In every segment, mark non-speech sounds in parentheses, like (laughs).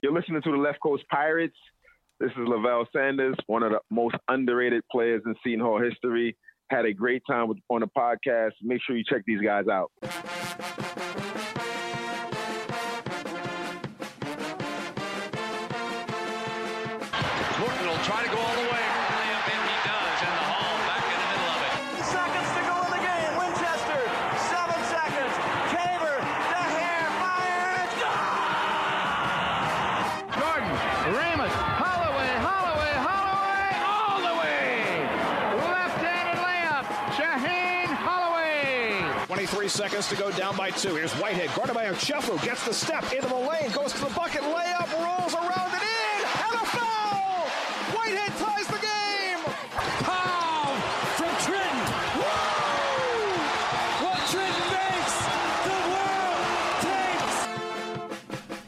You're listening to the Left Coast Pirates. This is Levell Sanders, one of the most underrated players in Seton Hall history. Had a great time with, on the podcast. Make sure you check these guys out. Seconds to go down by two. Here's Whitehead, guarded by Ochefu, gets the step into the lane, goes to the bucket, layup, rolls around and in, and a foul! Whitehead ties the game! Pound from Trenton! Woo! What Trenton makes, the world takes!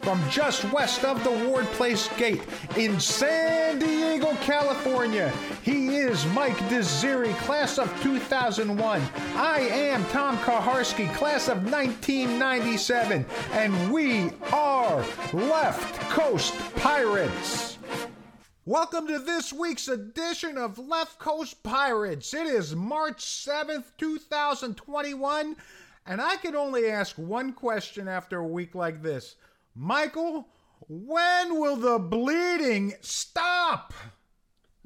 From just west of the Ward Place Gate in San Diego, California, he is Mike Desiri, class of 2001. I am Tom Kaharski, class of 1997. And we are Left Coast Pirates. Welcome to this week's edition of Left Coast Pirates. It is March 7th, 2021. And I can only ask one question after a week like this Michael, when will the bleeding stop?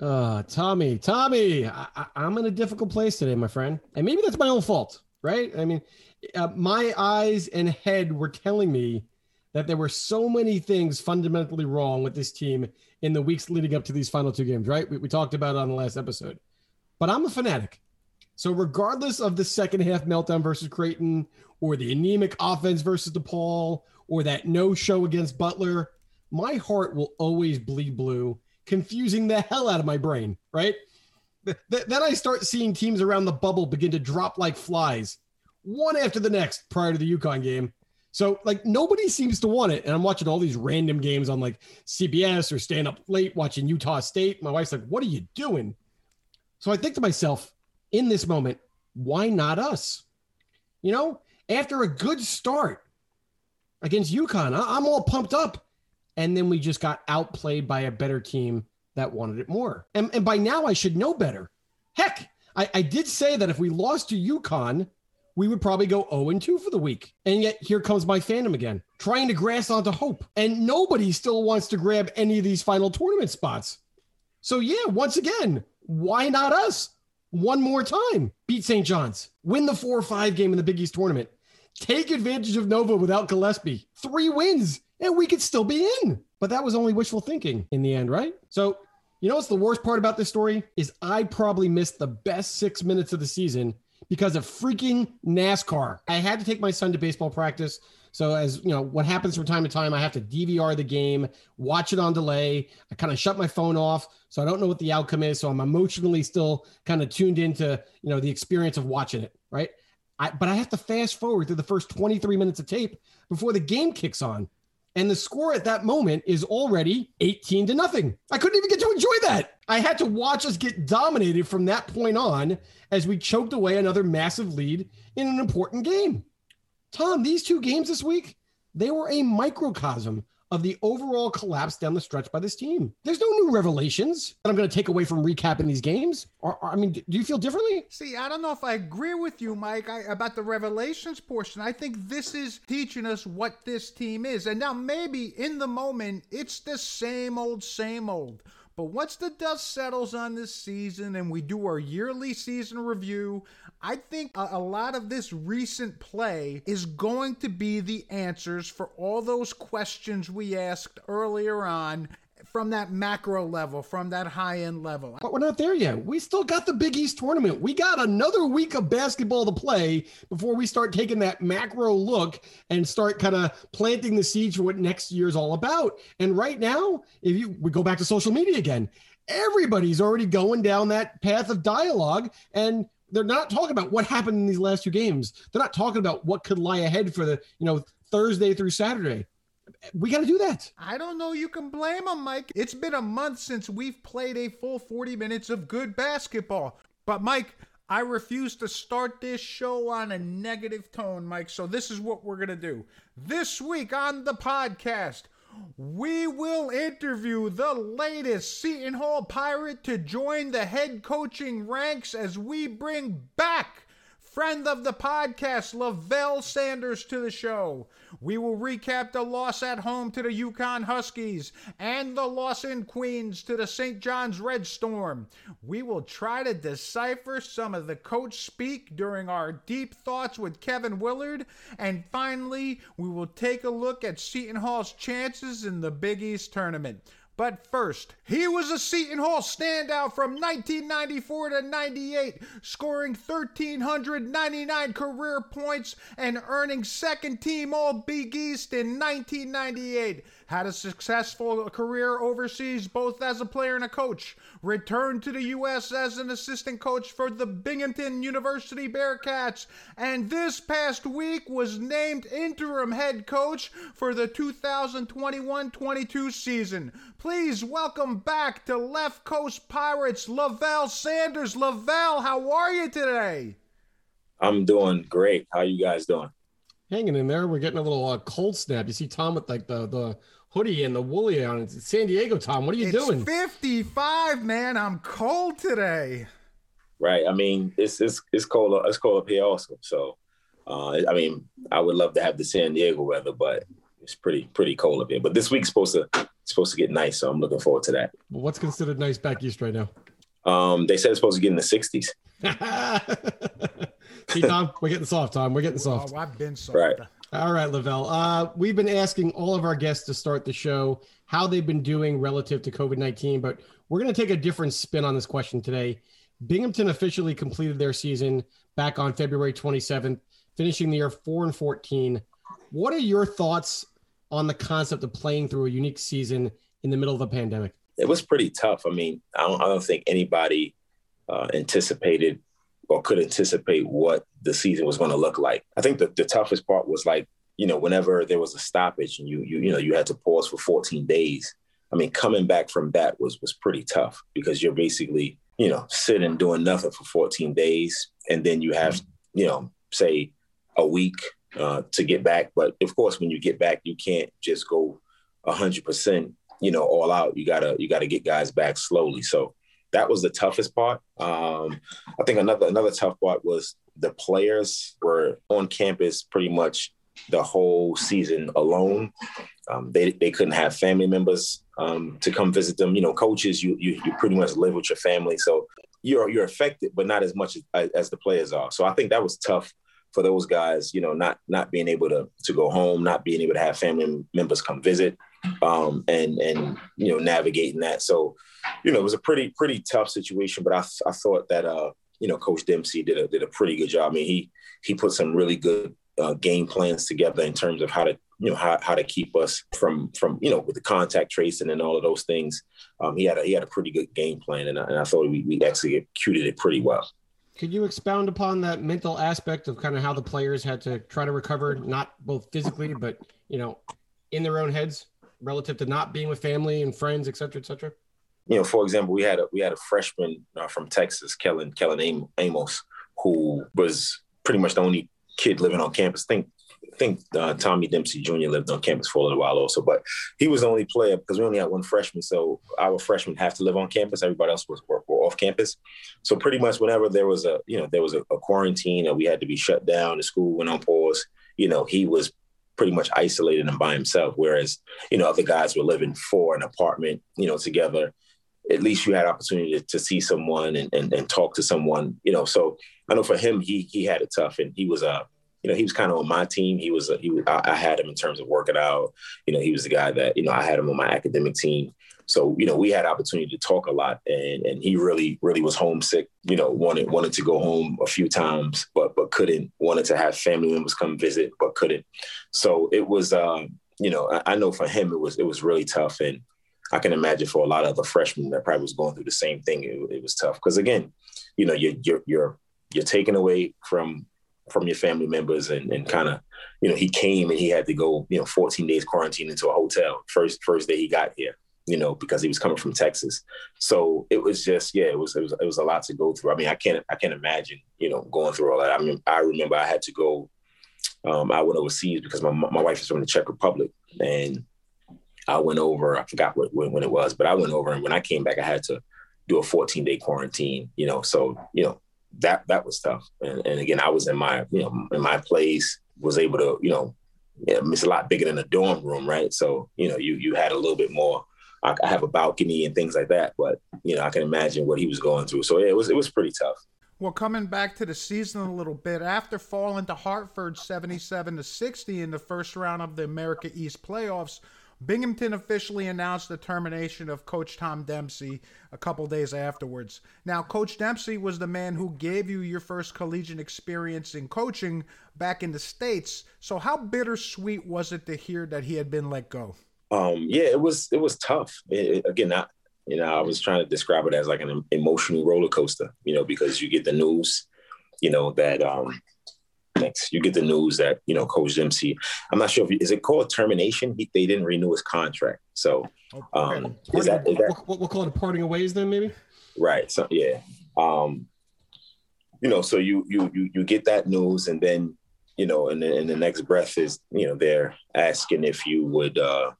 Uh, Tommy, Tommy, I, am in a difficult place today, my friend. And maybe that's my own fault, right? I mean, uh, my eyes and head were telling me that there were so many things fundamentally wrong with this team in the weeks leading up to these final two games, right? We, we talked about it on the last episode. But I'm a fanatic. So, regardless of the second half meltdown versus Creighton, or the anemic offense versus DePaul, or that no show against Butler, my heart will always bleed blue confusing the hell out of my brain, right? Th- then I start seeing teams around the bubble begin to drop like flies, one after the next prior to the UConn game. So like nobody seems to want it. And I'm watching all these random games on like CBS or staying up late watching Utah State. My wife's like, what are you doing? So I think to myself, in this moment, why not us? You know, after a good start against UConn, I'm all pumped up and then we just got outplayed by a better team that wanted it more. And, and by now I should know better. Heck, I, I did say that if we lost to UConn, we would probably go 0 and 2 for the week. And yet here comes my fandom again, trying to grasp onto hope. And nobody still wants to grab any of these final tournament spots. So, yeah, once again, why not us? One more time. Beat St. John's, win the 4 5 game in the Big East tournament, take advantage of Nova without Gillespie. Three wins and we could still be in. But that was only wishful thinking in the end, right? So, you know what's the worst part about this story is I probably missed the best 6 minutes of the season because of freaking NASCAR. I had to take my son to baseball practice. So as you know, what happens from time to time, I have to DVR the game, watch it on delay. I kind of shut my phone off, so I don't know what the outcome is. So I'm emotionally still kind of tuned into you know the experience of watching it, right? I, but I have to fast forward through the first 23 minutes of tape before the game kicks on. And the score at that moment is already 18 to nothing. I couldn't even get to enjoy that. I had to watch us get dominated from that point on as we choked away another massive lead in an important game. Tom, these two games this week, they were a microcosm of the overall collapse down the stretch by this team. There's no new revelations that I'm going to take away from recapping these games. Or, or, I mean, do you feel differently? See, I don't know if I agree with you, Mike, I, about the revelations portion. I think this is teaching us what this team is. And now maybe in the moment, it's the same old, same old. But once the dust settles on this season and we do our yearly season review, I think a, a, lot of this recent play is going to be the answers for all those questions we asked earlier on from that macro level, from that high end level. But we're not there yet. We still got the Big East tournament. We got another week of basketball to play before we start taking that macro look and start kind of planting the seeds for what next year's all about. And right now, if you we go back to social media again, everybody's already going down that path of dialogue and they're not talking about what happened in these last two games. They're not talking about what could lie ahead for the, you know, Thursday through Saturday. We got to do that. I don't know. You can blame them, Mike. It's been a month since we've played a full 40 minutes of good basketball. But, Mike, I refuse to start this show on a negative tone, Mike. So, this is what we're going to do. This week on the podcast, we will interview the latest Seton Hall Pirate to join the head coaching ranks as we bring back friend of the podcast, Levell Sanders, to the show. We will recap the loss at home to the UConn Huskies and the loss in Queens to the St. John's Red Storm. We will try to decipher some of the coach speak during our deep thoughts with Kevin Willard. And finally, we will take a look at Seton Hall's chances in the Big East tournament. But first, he was a Seton Hall standout from 1994 to 98, scoring 1,399 career points and earning second team All Big East in 1998. Had a successful career overseas, both as a player and a coach. Returned to the U.S. as an assistant coach for the Binghamton University Bearcats. And this past week was named interim head coach for the 2021 22 season. Please welcome back to Left Coast Pirates, Levell Sanders. Levell, how are you today? I'm doing great. How you guys doing? Hanging in there. We're getting a little uh, cold snap. You see Tom with like the the hoodie and the woolly on. It's San Diego, Tom. What are you it's doing? 55, man. I'm cold today. Right. I mean, it's it's it's cold. It's cold up here also. So, uh, I mean, I would love to have the San Diego weather, but it's pretty pretty cold up here. But this week's supposed to supposed to get nice, so I'm looking forward to that. What's considered nice back east right now? Um, they said it's supposed to get in the 60s. (laughs) See, Tom, we're getting soft. Tom, we're getting soft. Oh, I've been soft. Right. All right, Levell. Uh, we've been asking all of our guests to start the show how they've been doing relative to COVID 19, but we're going to take a different spin on this question today. Binghamton officially completed their season back on February 27th, finishing the year 4 and 14. What are your thoughts on the concept of playing through a unique season in the middle of a pandemic? It was pretty tough. I mean, I don't, I don't think anybody uh, anticipated or could anticipate what the season was going to look like. I think the, the toughest part was like, you know, whenever there was a stoppage and you you you know you had to pause for 14 days. I mean, coming back from that was was pretty tough because you're basically, you know, sitting doing nothing for 14 days, and then you have, you know, say a week uh, to get back. But of course, when you get back, you can't just go 100 percent, you know, all out. You gotta you gotta get guys back slowly. So that was the toughest part. Um, I think another another tough part was the players were on campus pretty much the whole season alone. Um, they they couldn't have family members um, to come visit them. You know, coaches, you, you you pretty much live with your family, so you're you're affected, but not as much as, as the players are. So I think that was tough for those guys. You know, not not being able to to go home, not being able to have family members come visit, um, and and you know navigating that. So you know, it was a pretty pretty tough situation. But I I thought that uh you know Coach Dempsey did a did a pretty good job. I mean, he he put some really good uh, game plans together in terms of how to you know how, how to keep us from from you know with the contact tracing and all of those things. Um, he had a, he had a pretty good game plan, and I, and I thought we, we executed it pretty well. Could you expound upon that mental aspect of kind of how the players had to try to recover, not both physically, but you know, in their own heads, relative to not being with family and friends, et cetera, et cetera? You know, for example, we had a we had a freshman uh, from Texas, Kellen Kellen Amos, who was pretty much the only kid living on campus. think think uh, Tommy Dempsey Jr. lived on campus for a little while also, but he was the only player because we only had one freshman. So our freshmen have to live on campus. Everybody else was were, were off campus. So pretty much whenever there was a you know there was a, a quarantine or we had to be shut down, the school went on pause. You know he was pretty much isolated and by himself. Whereas you know other guys were living for an apartment, you know, together. At least you had opportunity to, to see someone and, and, and talk to someone, you know. So I know for him, he he had it tough, and he was a, uh, you know, he was kind of on my team. He was a, he I, I had him in terms of working out. You know, he was the guy that you know I had him on my academic team. So you know, we had opportunity to talk a lot, and and he really really was homesick. You know, wanted wanted to go home a few times, but but couldn't. Wanted to have family members come visit, but couldn't. So it was, uh, you know, I, I know for him it was it was really tough, and I can imagine for a lot of the freshmen that probably was going through the same thing. It, it was tough because again, you know, you're you're you're you're taken away from from your family members and, and kind of you know he came and he had to go you know 14 days quarantine into a hotel first first day he got here you know because he was coming from Texas so it was just yeah it was it was it was a lot to go through I mean I can't I can't imagine you know going through all that I mean I remember I had to go um, I went overseas because my my wife is from the Czech Republic and I went over. I forgot what, when, when it was, but I went over, and when I came back, I had to do a 14 day quarantine. You know, so you know that that was tough. And, and again, I was in my you know in my place, was able to you know, yeah, it's a lot bigger than a dorm room, right? So you know, you you had a little bit more. I, I have a balcony and things like that, but you know, I can imagine what he was going through. So yeah, it was it was pretty tough. Well, coming back to the season a little bit, after falling to Hartford 77 to 60 in the first round of the America East playoffs, Binghamton officially announced the termination of Coach Tom Dempsey a couple days afterwards. Now, Coach Dempsey was the man who gave you your first collegiate experience in coaching back in the States. So, how bittersweet was it to hear that he had been let go? Um, yeah, it was it was tough. It, again, I, you know, I was trying to describe it as like an emotional roller coaster, you know, because you get the news, you know, that um next you get the news that, you know, Coach Dempsey, I'm not sure if is it called termination? He, they didn't renew his contract. So um is that, is that we'll, we'll call it a parting of ways then maybe? Right. So yeah. Um you know, so you you you you get that news and then, you know, and then the next breath is, you know, they're asking if you would uh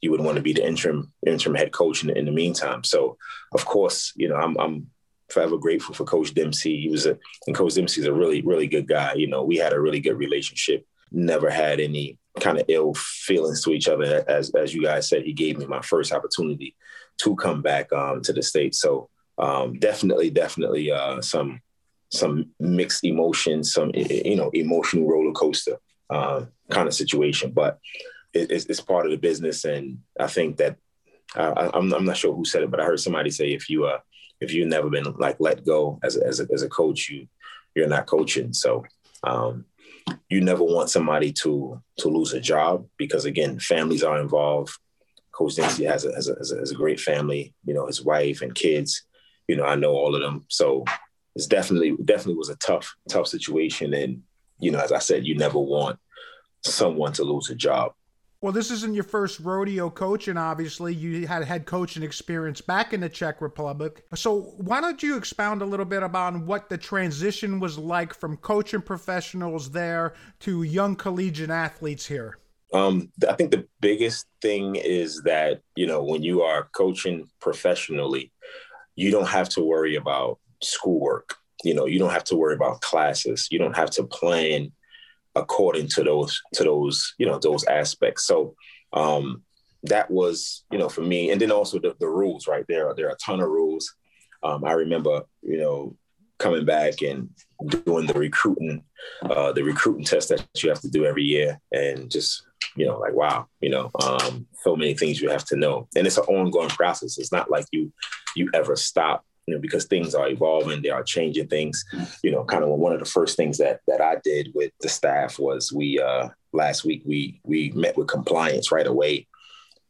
you would want to be the interim interim head coach in, in the meantime. So, of course, you know, I'm, I'm forever grateful for Coach Dempsey. He was a and Coach Dempsey's a really really good guy. You know, we had a really good relationship. Never had any kind of ill feelings to each other. As as you guys said, he gave me my first opportunity to come back um, to the state. So um, definitely, definitely uh, some some mixed emotions, some you know emotional roller coaster uh, kind of situation. But it, it's, it's, part of the business, and I think that uh, I'm, I'm not sure who said it, but I heard somebody say if you uh if you've never been like let go as a, as a, as a coach, you you're not coaching. So um, you never want somebody to to lose a job because again, families are involved. Coach Dempsey has a, has a, has a great family, you know, his wife and kids. You know, I know all of them. So it's definitely definitely was a tough tough situation, and you know, as I said, you never want someone to lose a job. Well, this isn't your first rodeo coaching, obviously. You had head coaching experience back in the Czech Republic. So, why don't you expound a little bit about what the transition was like from coaching professionals there to young collegiate athletes here? Um, I think the biggest thing is that, you know, when you are coaching professionally, you don't have to worry about schoolwork. You know, you don't have to worry about classes. You don't have to plan according to those to those you know those aspects. So um, that was you know for me, and then also the, the rules right there. There are a ton of rules. Um, I remember you know coming back and doing the recruiting uh, the recruiting test that you have to do every year, and just you know like wow you know um, so many things you have to know, and it's an ongoing process. It's not like you you ever stop you know, because things are evolving, they are changing things. You know, kind of one of the first things that that I did with the staff was we uh, last week we we met with compliance right away,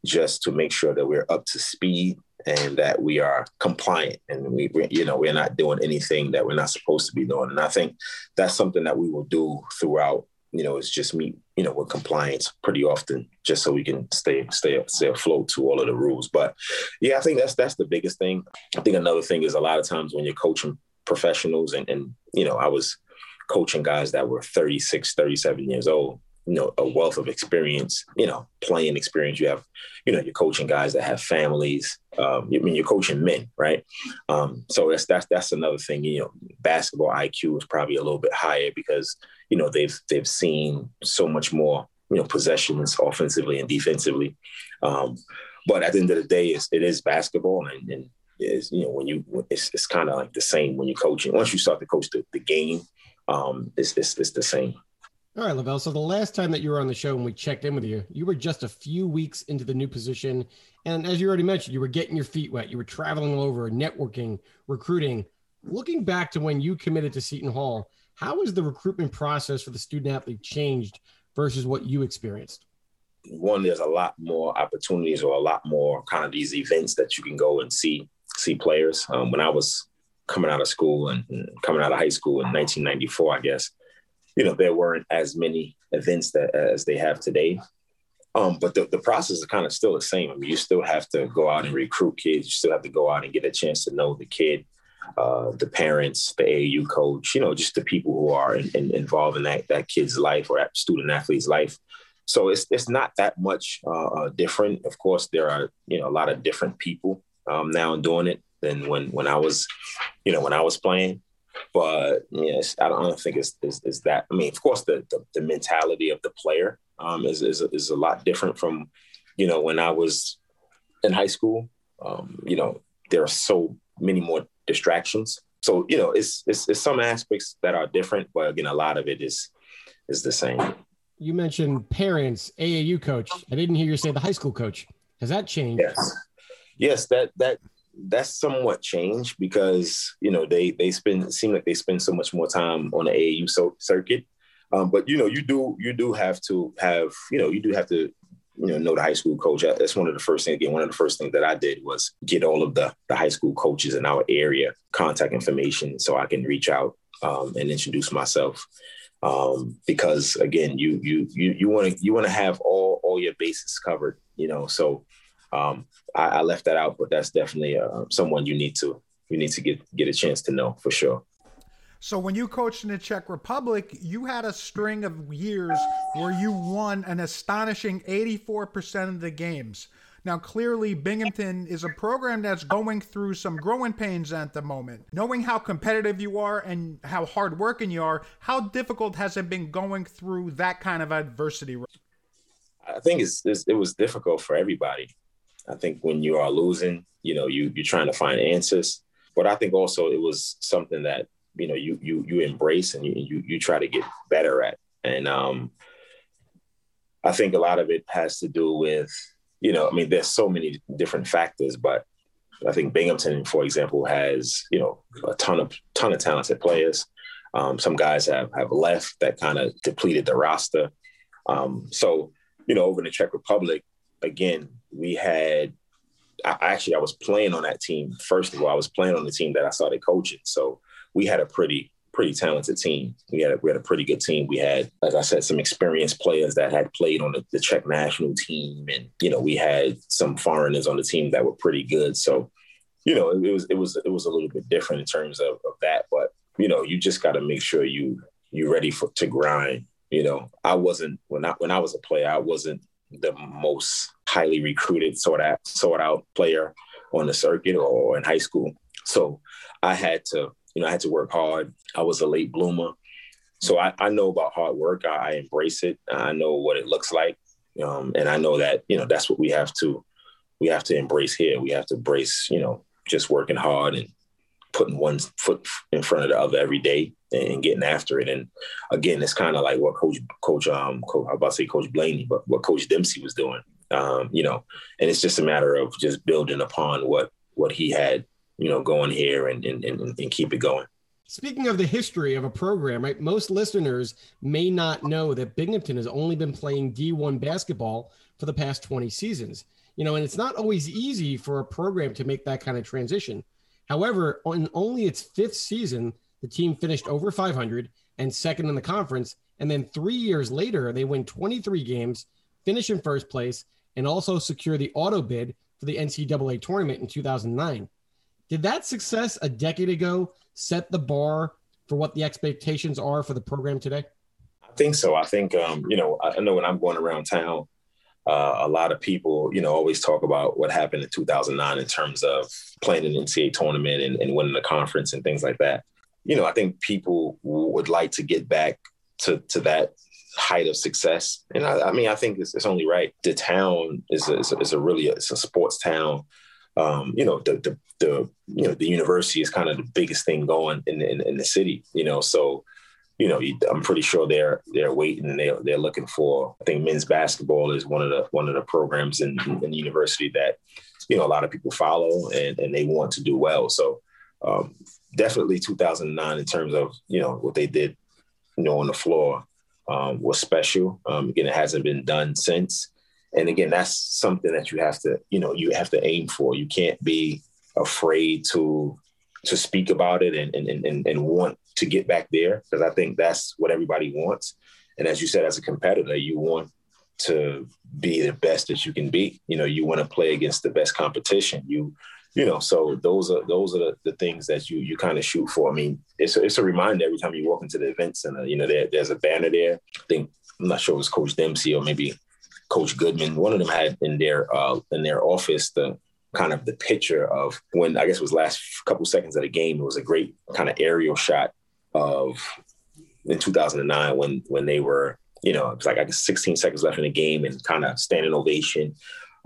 just to make sure that we're up to speed and that we are compliant and we you know we're not doing anything that we're not supposed to be doing. And I think that's something that we will do throughout you know, it's just meet, you know, with compliance pretty often, just so we can stay stay stay afloat to all of the rules. But yeah, I think that's that's the biggest thing. I think another thing is a lot of times when you're coaching professionals and and you know, I was coaching guys that were 36, 37 years old, you know, a wealth of experience, you know, playing experience. You have, you know, you're coaching guys that have families. Um, I mean, you're coaching men, right? Um, so that's that's that's another thing. You know, basketball IQ is probably a little bit higher because you know they've they've seen so much more you know possessions offensively and defensively um, but at the end of the day it's, it is basketball and, and is you know when you it's, it's kind of like the same when you're coaching once you start to coach the, the game um, it's, it's, it's the same all right, Levell. So the last time that you were on the show and we checked in with you, you were just a few weeks into the new position. And as you already mentioned, you were getting your feet wet. You were traveling all over, networking, recruiting. Looking back to when you committed to Seton Hall, how has the recruitment process for the student athlete changed versus what you experienced? One, there's a lot more opportunities or a lot more kind of these events that you can go and see see players. Um, when I was coming out of school and, and coming out of high school in 1994, I guess, you know, there weren't as many events that as they have today. Um, but the, the process is kind of still the same. I mean, you still have to go out and recruit kids. You still have to go out and get a chance to know the kid uh, the parents, the AAU coach, you know, just the people who are in, in, involved in that, that kid's life or that student athlete's life so it's it's not that much uh, uh, different. Of course, there are you know a lot of different people um, now doing it than when when I was, you know, when I was playing. But yes, I don't, I don't think it's, it's, it's that. I mean, of course, the the, the mentality of the player um, is, is is a lot different from, you know, when I was in high school. Um, you know, there are so many more distractions. So you know, it's, it's it's some aspects that are different, but again, a lot of it is is the same you mentioned parents, AAU coach. I didn't hear you say the high school coach. Has that changed? Yes, yes, that that that's somewhat changed because you know they they spend seem like they spend so much more time on the AAU so, circuit. Um, but you know you do you do have to have you know you do have to you know know the high school coach. That's one of the first things. Again, one of the first things that I did was get all of the the high school coaches in our area contact information so I can reach out um, and introduce myself um, because again, you you you you want to you want to have all all your bases covered, you know. So um, I, I, left that out, but that's definitely uh, someone you need to you need to get get a chance to know for sure. So when you coached in the Czech Republic, you had a string of years where you won an astonishing 84% of the games. Now, clearly, Binghamton is a program that's going through some growing pains at the moment. Knowing how competitive you are and how hardworking you are, how difficult has it been going through that kind of adversity? I think it's, it's, it was difficult for everybody. I think when you are losing, you know, you you're trying to find answers. But I think also it was something that you know you you you embrace and you you, you try to get better at. And um, I think a lot of it has to do with you know, I mean, there's so many different factors, but I think Binghamton, for example, has you know a ton of ton of talented players. Um, some guys have have left that kind of depleted the roster. Um, so you know, over in the Czech Republic, again, we had. I, actually, I was playing on that team. First of all, I was playing on the team that I started coaching. So we had a pretty pretty talented team. We had a, we had a pretty good team. We had, as I said, some experienced players that had played on the, the Czech national team, and you know we had some foreigners on the team that were pretty good. So, you know, it, it was it was it was a little bit different in terms of, of that. But you know, you just got to make sure you you're ready for to grind. You know, I wasn't when I when I was a player, I wasn't the most highly recruited sort of sort out player on the circuit or in high school. So I had to you know, I had to work hard. I was a late bloomer. So I, I know about hard work. I, I, embrace it. I know what it looks like. Um, and I know that, you know, that's what we have to, we have to embrace here. We have to embrace, you know, just working hard and putting one foot in front of the other every day and getting after it. And again, it's kind of like what coach, coach, um, coach, I about to say coach Blaney, but what coach Dempsey was doing, um, you know, and it's just a matter of just building upon what, what he had you know, going here and, and, and, and keep it going. Speaking of the history of a program, right? Most listeners may not know that Binghamton has only been playing D1 basketball for the past 20 seasons. You know, and it's not always easy for a program to make that kind of transition. However, in only its fifth season, the team finished over 500 and second in the conference. And then three years later, they win 23 games, finish in first place, and also secure the auto bid for the NCAA tournament in 2009. Did that success a decade ago set the bar for what the expectations are for the program today? I think so. I think um, you know. I know when I'm going around town, uh, a lot of people, you know, always talk about what happened in 2009 in terms of playing an NCAA tournament and, and winning the conference and things like that. You know, I think people would like to get back to to that height of success. And I, I mean, I think it's, it's, only right. The town is a, is a, is a really a, it's a sports town um, you know, the, the, the, you know, the university is kind of the biggest thing going in, in, in the city, you know, so, you know, I'm pretty sure they're they're waiting and they they're looking for. I think men's basketball is one of the one of the programs in, in the university that you know a lot of people follow and, and they want to do well. So um, definitely 2009 in terms of you know what they did, you know, on the floor um, was special. Um, again, it hasn't been done since. And again that's something that you have to you know you have to aim for. You can't be afraid to to speak about it and and and, and want to get back there because i think that's what everybody wants. And as you said as a competitor you want to be the best that you can be. You know you want to play against the best competition. You you know so those are those are the, the things that you you kind of shoot for i mean it's a, it's a reminder every time you walk into the event center you know there, there's a banner there i think I'm not sure it was Coach Dempsey or maybe Coach Goodman. One of them had in their uh, in their office the kind of the picture of when I guess it was last couple seconds of the game. It was a great kind of aerial shot of in 2009 when when they were you know it was like I guess 16 seconds left in the game and kind of standing ovation.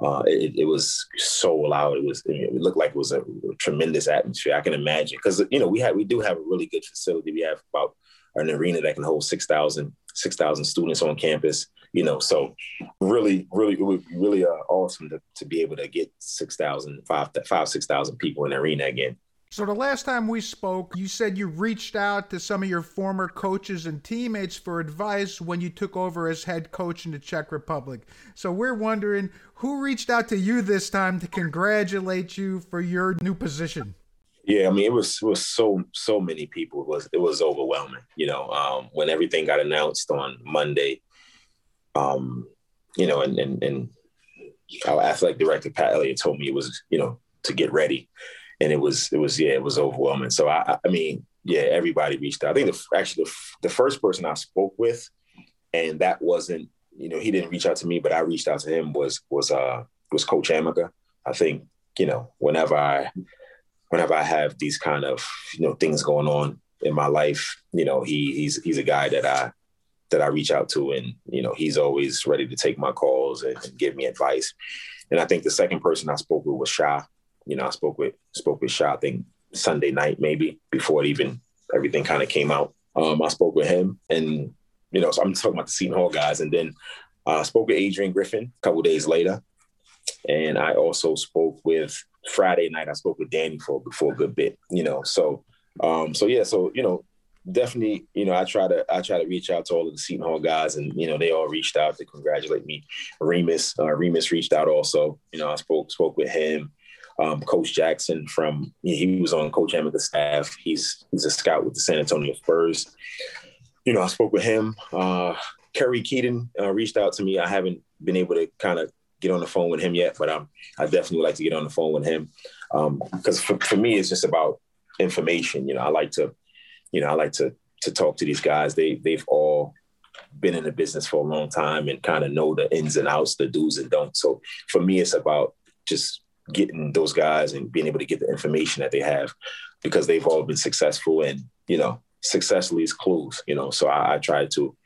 Uh, it, it, was so loud. It was it looked like it was a, a tremendous atmosphere. I can imagine because you know we have we do have a really good facility. We have about an arena that can hold 6,000 6,000 students on campus. You know, so really, really, it be really uh, awesome to, to be able to get 6,000, 5, 5 6,000 people in the arena again. So the last time we spoke, you said you reached out to some of your former coaches and teammates for advice when you took over as head coach in the Czech Republic. So we're wondering who reached out to you this time to congratulate you for your new position. Yeah, I mean, it was it was so so many people. It was it was overwhelming. You know, um, when everything got announced on Monday, um, you know, and and and our athletic director Pat Elliott told me it was you know to get ready and it was it was yeah it was overwhelming. So I I mean yeah everybody reached out. I think the actually the, the first person I spoke with, and that wasn't you know he didn't reach out to me, but I reached out to him was was uh was Coach Amaker. I think you know whenever I whenever I have these kind of you know things going on in my life, you know he he's he's a guy that I that I reach out to, and you know he's always ready to take my calls and, and give me advice. And I think the second person I spoke with was Shah you know, I spoke with spoke with Shah, I think Sunday night maybe before it even everything kind of came out. Um, I spoke with him, and you know, so I'm talking about the Seton Hall guys, and then I uh, spoke with Adrian Griffin a couple days later, and I also spoke with Friday night. I spoke with Danny for for a good bit, you know. So, um, so yeah, so you know, definitely, you know, I try to I try to reach out to all of the Seton Hall guys, and you know, they all reached out to congratulate me. Remus, uh, Remus reached out also. You know, I spoke spoke with him um, Coach Jackson from he was on Coach Amaker's staff. He's he's a scout with the San Antonio Spurs. You know, I spoke with him. Uh, Kerry Keaton uh, reached out to me. I haven't been able to kind of get on the phone with him yet, but I'm I definitely would like to get on the phone with him because um, for, for me it's just about information. You know, I like to, you know, I like to to talk to these guys. They they've all been in the business for a long time and kind of know the ins and outs, the do's and don'ts. So for me, it's about just getting those guys and being able to get the information that they have because they've all been successful and you know successfully is clues you know so I, I try to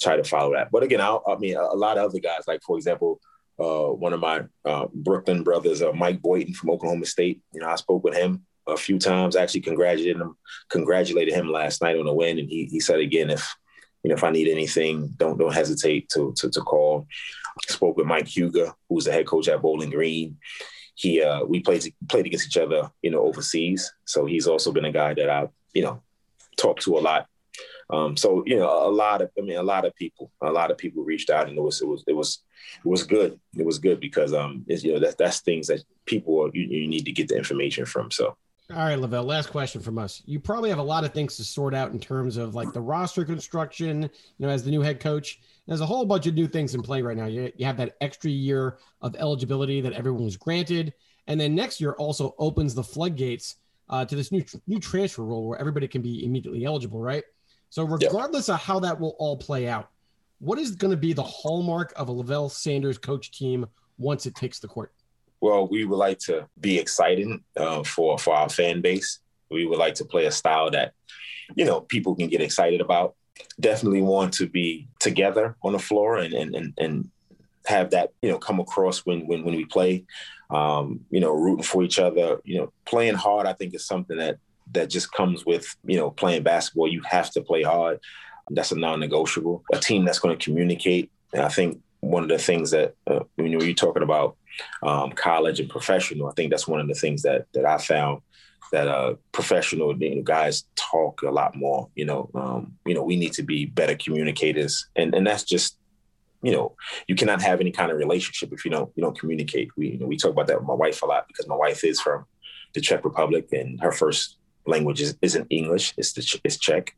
try to follow that. But again I, I mean a, lot of other guys like for example uh, one of my uh, Brooklyn brothers uh, Mike Boynton from Oklahoma State you know I spoke with him a few times I actually congratulated him congratulated him last night on the win and he, he said again if you know if I need anything don't don't hesitate to to, to call. Spoke with Mike Huger who's the head coach at Bowling Green he uh, we played played against each other, you know, overseas. So he's also been a guy that I, you know, talked to a lot. Um, so you know, a lot of I mean, a lot of people, a lot of people reached out, and it was it was it was it was good. It was good because um, you know that that's things that people are, you, you need to get the information from. So. All right, Levell, last question from us. You probably have a lot of things to sort out in terms of like the roster construction, you know, as the new head coach. There's a whole bunch of new things in play right now. You, you have that extra year of eligibility that everyone was granted. And then next year also opens the floodgates uh, to this new new transfer rule where everybody can be immediately eligible, right? So regardless yep. of how that will all play out, what is going to be the hallmark of a Levell Sanders coach team once it takes the court? Well, we would like to be exciting uh, for for our fan base. We would like to play a style that you know people can get excited about definitely want to be together on the floor and and and, and have that you know come across when when when we play. Um, you know rooting for each other you know playing hard i think is something that that just comes with you know playing basketball. You have to play hard. That's a non-negotiable. A team that's going to communicate. And i think one of the things that uh, when you're talking about um, college and professional i think that's one of the things that that i found that uh, professional guys talk a lot more. You know, um, you know, we need to be better communicators, and and that's just you know, you cannot have any kind of relationship if you don't you don't communicate. We you know, we talk about that with my wife a lot because my wife is from the Czech Republic and her first language is, isn't English; it's the it's Czech.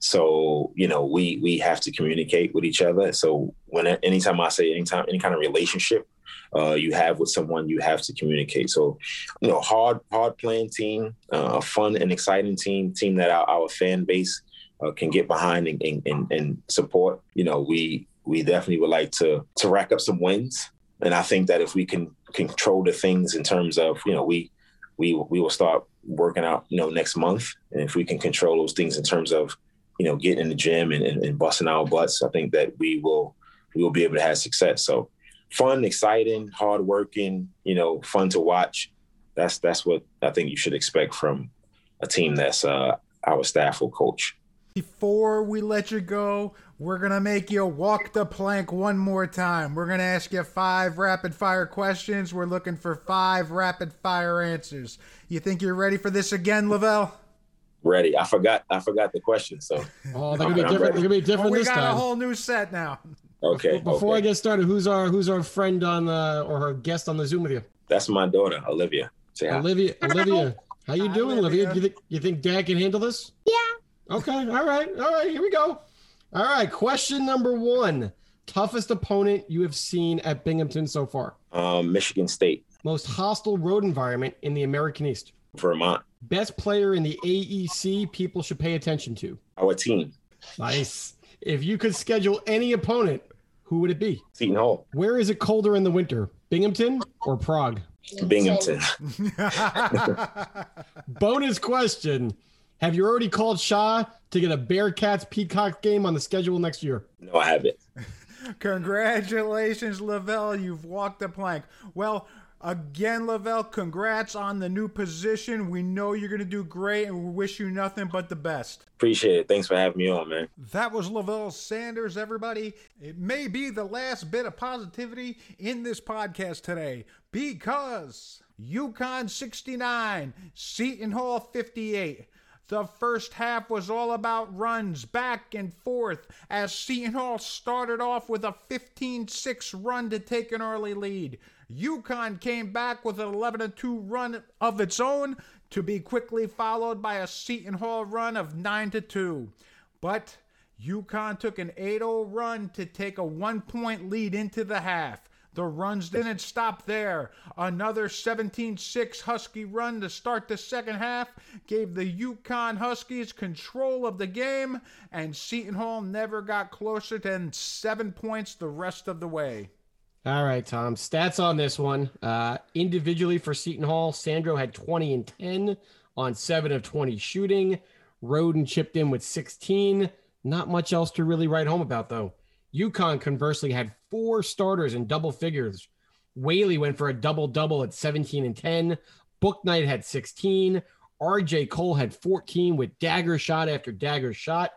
So you know, we we have to communicate with each other. So when anytime I say anytime any kind of relationship uh, you have with someone, you have to communicate. So, you know, hard, hard playing team, uh, a fun and exciting team, team that our, our fan base uh, can get behind and, and, and, support, you know, we we definitely would like to to rack up some wins. And I think that if we can control the things in terms of, you know, we we we will start working out, you know, next month. And if we can control those things in terms of, you know, getting in the gym and, and, and busting our butts, I think that we will we will be able to have success. So fun, exciting, hardworking, you know, fun to watch. That's that's what I think you should expect from a team that's uh, our staff will coach. Before we let you go, we're going to make you walk the plank one more time. We're going to ask you five rapid fire questions. We're looking for five rapid fire answers. You think you're ready for this again, Levell? Ready. I forgot I forgot the question. So Oh, they're gonna be different. They're gonna be different Well, we this got a whole new set now. Okay. Before I get started, who's our who's our friend on the or our guest on the Zoom with you? That's my daughter, Olivia. Say hi. Olivia. Olivia, how you Hi, doing, Olivia? Olivia. You think you think Dad can handle this? Yeah. Okay. All right. All right. Here we go. All right. Question number one: Toughest opponent you have seen at Binghamton so far? Um, Michigan State, Most hostile road environment in the American East? Vermont, Best player in the AEC people should pay attention to? our team, Nice. If you could schedule any opponent, who would it be? Seton Hall, Where is it colder in the winter? Binghamton or Prague? Binghamton. (laughs) (laughs) Bonus question. Have you already called Shaw to get a Bearcats Peacock game on the schedule next year? No, I haven't. (laughs) Congratulations, Levell. You've walked the plank. Well, again, Levell, congrats on the new position. We know you're going to do great and we wish you nothing but the best. Appreciate it. Thanks for having me on, man. That was Levell Sanders, everybody. It may be the last bit of positivity in this podcast today because UConn 69, Seton Hall 58. The first half was all about runs back and forth as Seton Hall started off with a 15 6 run to take an early lead. UConn came back with an 11 2 run of its own to be quickly followed by a Seton Hall run of 9 2. But UConn took an 8 0 run to take a one point lead into the half. The runs didn't stop there. Another 17 6 Husky run to start the second half gave the UConn Huskies control of the game, and Seton Hall never got closer than seven points the rest of the way. All right, Tom. Stats on this one. Uh, individually for Seton Hall, Sandro had 20 and 10 on 7 of 20 shooting. Rhoden chipped in with 16. Not much else to really write home about, though. UConn conversely had four starters in double figures. Whaley went for a double double at 17 and 10. Bouknight had 16. RJ Cole had 14 with dagger shot after dagger shot.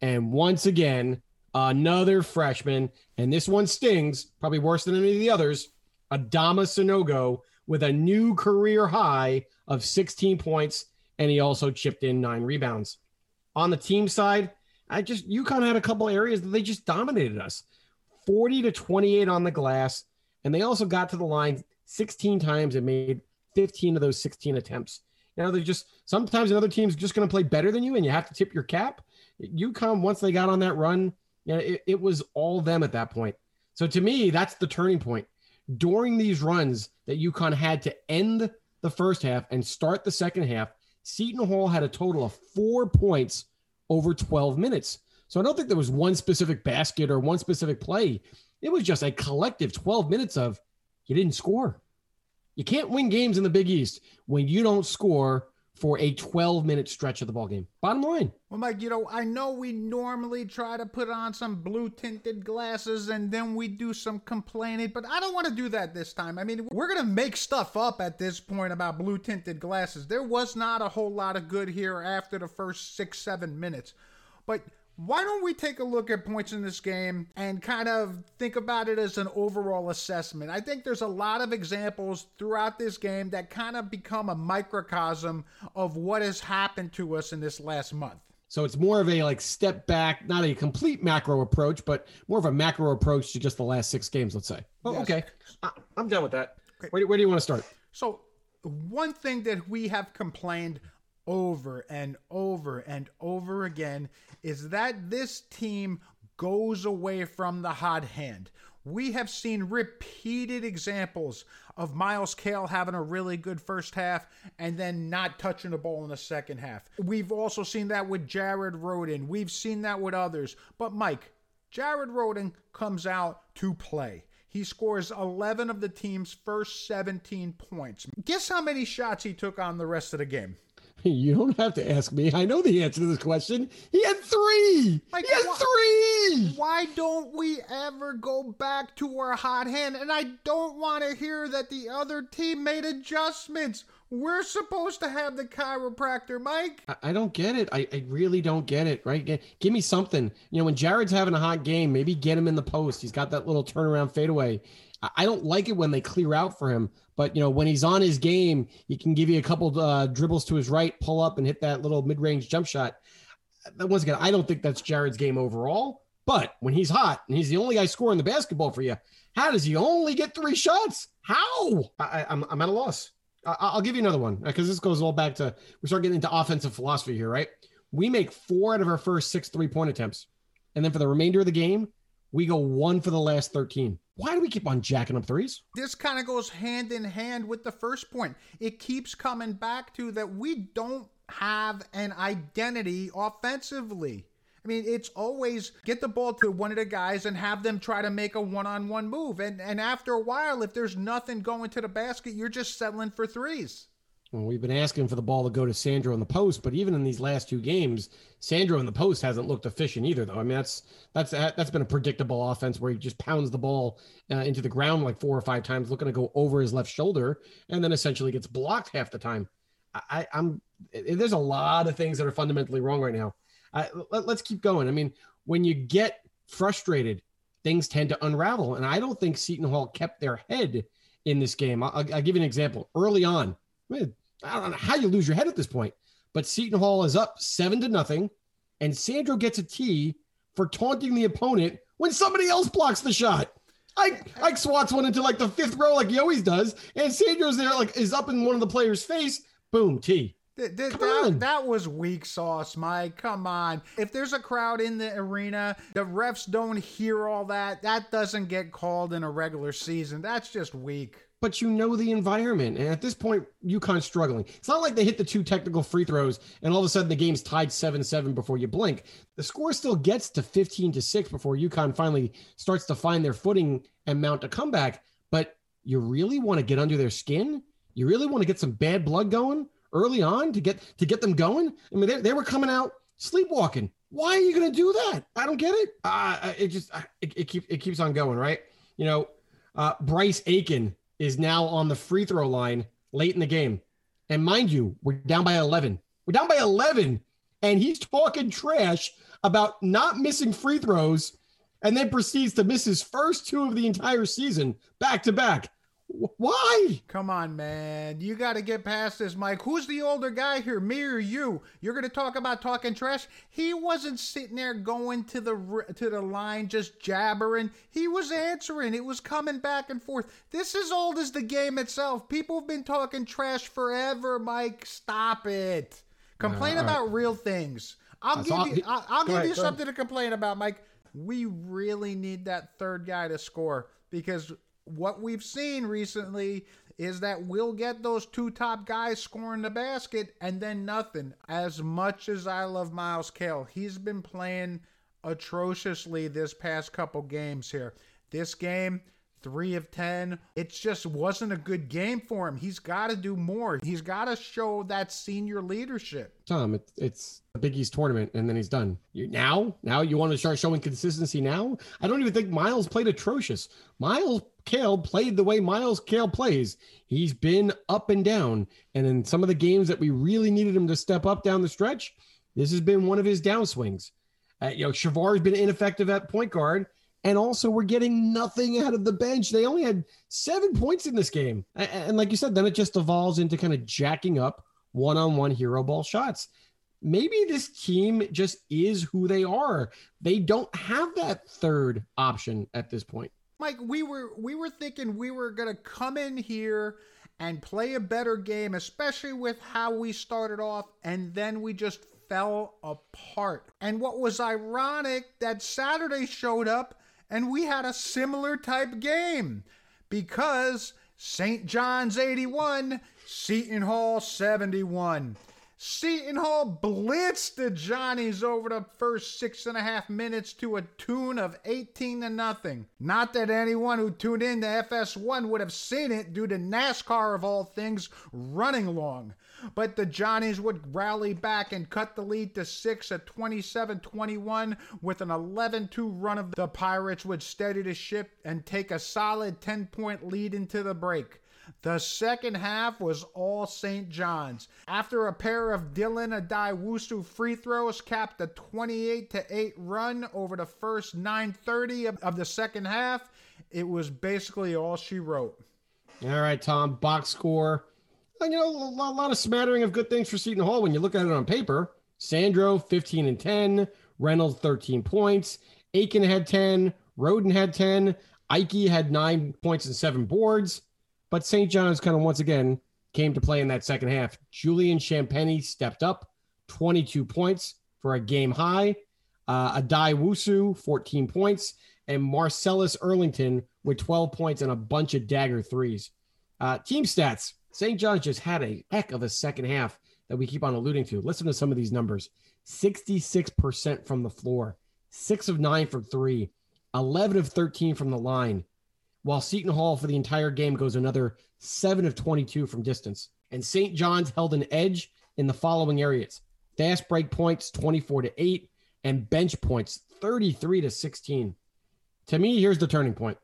And once again, another freshman, and this one stings, probably worse than any of the others. Adama Sanogo with a new career high of 16 points, and he also chipped in nine rebounds. On the team side, I just UConn had a couple areas that they just dominated us. 40 to 28 on the glass, and they also got to the line 16 times and made 15 of those 16 attempts. Now they're just sometimes another team's just going to play better than you, and you have to tip your cap. UConn, once they got on that run, you know, it, it was all them at that point. So to me, that's the turning point. During these runs that UConn had to end the first half and start the second half, Seton Hall had a total of four points over 12 minutes. So I don't think there was one specific basket or one specific play. It was just a collective 12 minutes of you didn't score. You can't win games in the Big East when you don't score for a 12 minute stretch of the ball game. Bottom line. Well, Mike, you know, I know we normally try to put on some blue tinted glasses and then we do some complaining, but I don't want to do that this time. I mean, we're going to make stuff up at this point about blue tinted glasses. There was not a whole lot of good here after the first six, seven minutes. But why don't we take a look at points in this game and kind of think about it as an overall assessment? I think there's a lot of examples throughout this game that kind of become a microcosm of what has happened to us in this last month. So it's more of a like step back, not a complete macro approach, but more of a macro approach to just the last six games, let's say. Oh, Yes. okay. I, I'm done with that. Where, do- where do you want to start? So, one thing that we have complained over and over and over again is that this team goes away from the hot hand. We have seen repeated examples of Myles Cale having a really good first half and then not touching the ball in the second half. We've also seen that with Jared Rhoden. We've seen that with others. But Mike, Jared Rhoden comes out to play. He scores 11 of the team's first 17 points. Guess how many shots he took on the rest of the game? (laughs) You don't have to ask me. I know the answer to this question. He had three. Like, he had wh- three. Why don't we ever go back to our hot hand? And I don't want to hear that the other team made adjustments. We're supposed to have the chiropractor, Mike. I, I don't get it. I, I really don't get it. Right? G- give me something. You know, when Jared's having a hot game, maybe get him in the post. He's got that little turnaround fadeaway. I, don't like it when they clear out for him. But you know, when he's on his game, he can give you a couple uh, dribbles to his right, pull up, and hit that little mid-range jump shot. Uh, Once again, I don't think that's Jared's game overall. But when he's hot and he's the only guy scoring the basketball for you, how does he only get three shots? How? I, I, I'm, I'm at a loss. I, I'll give you another one because this goes all back to we start getting into offensive philosophy here, right? We make four out of our first six three point attempts, and then for the remainder of the game, we go one for the last thirteen. Why do we keep on jacking up threes? This kind of goes hand in hand with the first point. It keeps coming back to that we don't have an identity offensively. I mean, it's always get the ball to one of the guys and have them try to make a one-on-one move. And and after a while, if there's nothing going to the basket, you're just settling for threes. Well, we've been asking for the ball to go to Sandro in the post, but even in these last two games, Sandro in the post hasn't looked efficient either. Though I mean, that's that's that's been a predictable offense where he just pounds the ball uh, into the ground like four or five times, looking to go over his left shoulder, and then essentially gets blocked half the time. I, I'm there's a lot of things that are fundamentally wrong right now. Uh, let, let's keep going. I mean, when you get frustrated, things tend to unravel, and I don't think Seton Hall kept their head in this game. I'll, I'll give you an example. Early on, I, mean, I don't know how you lose your head at this point, but Seton Hall is up seven to nothing, and Sandro gets a tee for taunting the opponent when somebody else blocks the shot. Ike, Ike swats one into like the fifth row, like he always does, and Sandro's there, like is up in one of the players' face. Boom, tee. Th- th- that, that was weak sauce, Mike. Come on. If there's a crowd in the arena, the refs don't hear all that. That doesn't get called in a regular season. That's just weak. But you know the environment. And at this point, UConn's struggling. It's not like they hit the two technical free throws and all of a sudden the game's tied 7 7 before you blink. The score still gets to 15 to 6 before UConn finally starts to find their footing and mount a comeback. But you really want to get under their skin? You really want to get some bad blood going early on to get to get them going? I mean, they, they were coming out sleepwalking. Why are you going to do that? I don't get it. Uh, it just it, it keeps it keeps on going, right? You know, uh, Bryce Aiken is now on the free throw line late in the game. And mind you, we're down by 11. We're down by 11. And he's talking trash about not missing free throws and then proceeds to miss his first two of the entire season back to back. Wh- Why? Come on, man. You got to get past this, Mike. Who's the older guy here, me or you? You're going to talk about talking trash? He wasn't sitting there going to the to the line just jabbering. He was answering. It was coming back and forth. This is old as the game itself. People have been talking trash forever, Mike. Stop it. Complain uh, right. about real things. I'll That's give all- you I'll, I'll give ahead, you something to complain about, Mike. We really need that third guy to score because what we've seen recently is that we'll get those two top guys scoring the basket and then nothing. As much as I love Myles Cale, he's been playing atrociously this past couple games here. This game, three of 10, it just wasn't a good game for him. He's got to do more. He's got to show that senior leadership. Tom, it, it's the Big East tournament and then he's done. You, now, now you want to start showing consistency now? I don't even think Myles played atrocious. Myles Cale played the way Myles Cale plays. He's been up and down. And in some of the games that we really needed him to step up down the stretch, this has been one of his downswings. Uh, you know, Shavar's been ineffective at point guard. And also, we're getting nothing out of the bench. They only had seven points in this game. And, like you said, then it just evolves into kind of jacking up one on one hero ball shots. Maybe this team just is who they are. They don't have that third option at this point. Mike, we were we were thinking we were gonna come in here and play a better game, especially with how we started off, and then we just fell apart. And what was ironic that Saturday showed up And we had a similar type game because St. John's 81, Seton Hall 71. Seton Hall blitzed the Johnnies over the first six and a half minutes to a tune of 18 to nothing. Not that anyone who tuned in to FS1 would have seen it due to NASCAR of all things running long. But the Johnnies would rally back and cut the lead to six at 27 21 with an 11 2 run of the Pirates would steady the ship and take a solid 10 point lead into the break. The second half was all St. John's. After a pair of Dylan Addae-Wusu free throws capped a 28 8 run over the first 9:30 of, of the second half, it was basically all she wrote. All right, Tom, box score. You know, a lot, of smattering of good things for Seton Hall when you look at it on paper. Sandro, 15 and 10. Reynolds, 13 points. Aiken had 10. Rhoden had 10. Ike had nine points and seven boards. But St. John's kind of once again came to play in that second half. Julian Champagnie stepped up, 22 points for a game high. Uh, Addae-Wusu, 14 points, and Marcellus Earlington with 12 points and a bunch of dagger threes. Uh, team stats St. John's just had a heck of a second half that we keep on alluding to. Listen to some of these numbers 66% from the floor, six of nine from three, 11 of 13 from the line, while Seton Hall for the entire game goes another 7 of 22 from distance. And St. John's held an edge in the following areas fast break points 24 to 8 and bench points 33 to 16. To me, here's the turning point.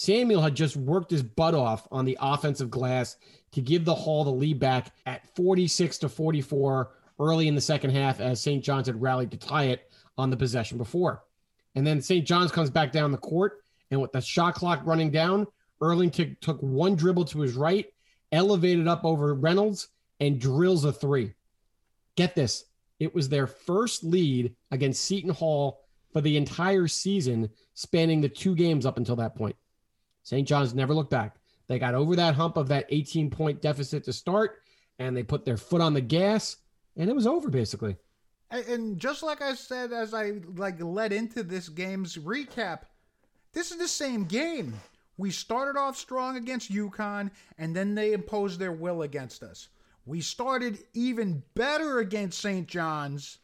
Samuel had just worked his butt off on the offensive glass to give the Hall the lead back at 46 to 44 early in the second half as St. John's had rallied to tie it on the possession before. And then St. John's comes back down the court and with the shot clock running down, Earlington took one dribble to his right, elevated up over Reynolds, and drills a three. Get this it was their first lead against Seton Hall for the entire season, spanning the two games up until that point. St. John's never looked back. They got over that hump of that 18 point deficit to start, and they put their foot on the gas, and it was over basically. And just like I said as I like led into this game's recap, this is the same game. We started off strong against UConn, and then they imposed their will against us. We started even better against St. John's,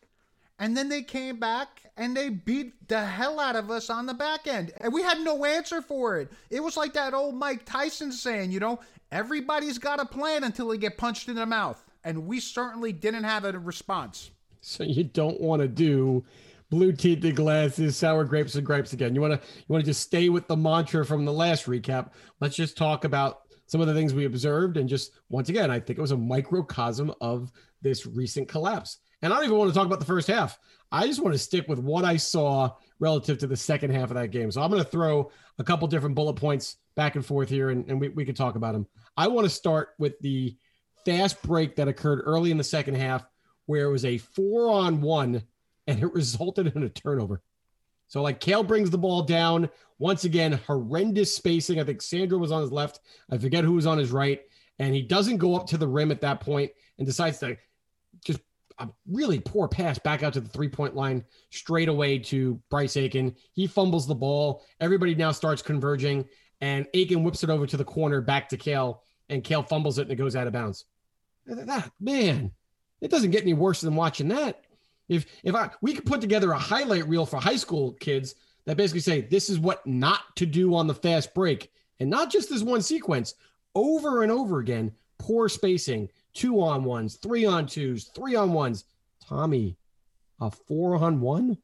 and then they came back and they beat the hell out of us on the back end. And we had no answer for it. It was like that old Mike Tyson saying, you know, everybody's got a plan until they get punched in the mouth. And we certainly didn't have a response. So you don't want to do blue tinted glasses, sour grapes and grapes again. You want to you want to just stay with the mantra from the last recap. Let's just talk about some of the things we observed and just once again, I think it was a microcosm of this recent collapse. And I don't even want to talk about the first half. I just want to stick with what I saw relative to the second half of that game. So I'm going to throw a couple different bullet points back and forth here, and, and we, we can talk about them. I want to start with the fast break that occurred early in the second half, where it was a four on one and it (laughs) resulted in a turnover. So, like, Cale brings the ball down. Once again, horrendous spacing. I think Sandro was on his left. I forget who was on his right. And he doesn't go up to the rim at that point and decides to just a really poor pass back out to the three point line straight away to Bryce Aiken. He fumbles the ball. Everybody now starts converging, and Aiken whips it over to the corner back to Cale, and Cale fumbles it and it goes out of bounds. That man, it doesn't get any worse than watching that. If if I we could put together a highlight reel for high school kids that basically say this is what not to do on the fast break, and not just this one sequence, over and over again, poor spacing, two on ones, three on twos, three on ones. Tommy, a four on one,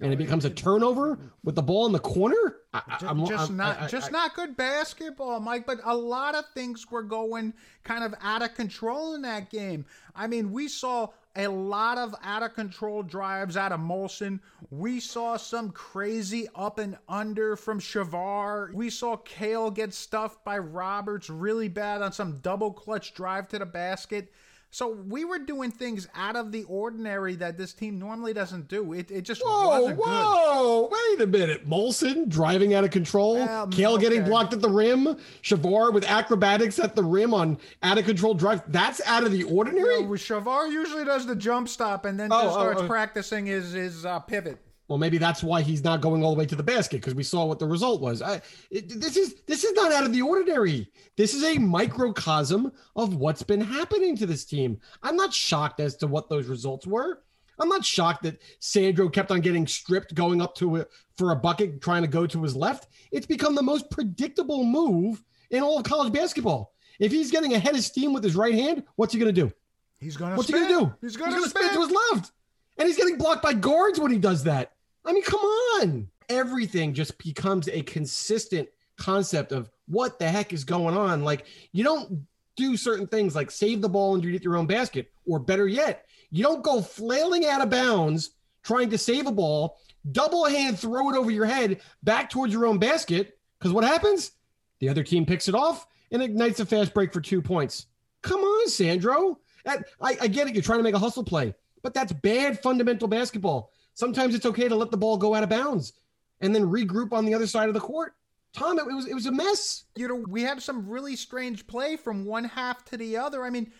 and it becomes a turnover with the ball in the corner. I, I'm, just I'm, not, I, just I, not good basketball, Mike. But a lot of things were going kind of out of control in that game. I mean, we saw a lot of out of control drives out of Molson. We saw some crazy up and under from Shavar. We saw Cale get stuffed by Roberts really bad on some double clutch drive to the basket. So we were doing things out of the ordinary that this team normally doesn't do. It, it just whoa, wasn't whoa, good. wait a minute. Molson driving out of control. Um, Cale okay. getting blocked at the rim. Shavar with acrobatics at the rim on out of control drive. That's out of the ordinary. Yeah, Shavar usually does the jump stop and then oh, just starts oh, oh. practicing his his uh, pivot. Well, maybe that's why he's not going all the way to the basket because we saw what the result was. I, it, this is this is not out of the ordinary. This is a microcosm of what's been happening to this team. I'm not shocked as to what those results were. I'm not shocked that Sandro kept on getting stripped going up to it for a bucket trying to go to his left. It's become the most predictable move in all of college basketball. If he's getting ahead of steam with his right hand, what's he going to do? He's going to What's spin. he going to do? He's going to spin spin. to his left. And he's getting blocked by guards when he does that. I mean, come on. Everything just becomes a consistent concept of what the heck is going on. Like, you don't do certain things like save the ball and underneath your own basket, or better yet, you don't go flailing out of bounds trying to save a ball, double hand throw it over your head back towards your own basket. Because what happens? The other team picks it off and ignites a fast break for two points. Come on, Sandro. I, I get it. You're trying to make a hustle play, but that's bad fundamental basketball. Sometimes it's okay to let the ball go out of bounds and then regroup on the other side of the court. Tom, it, was it was a mess. you know, we had some really strange play from one half to the other. I mean,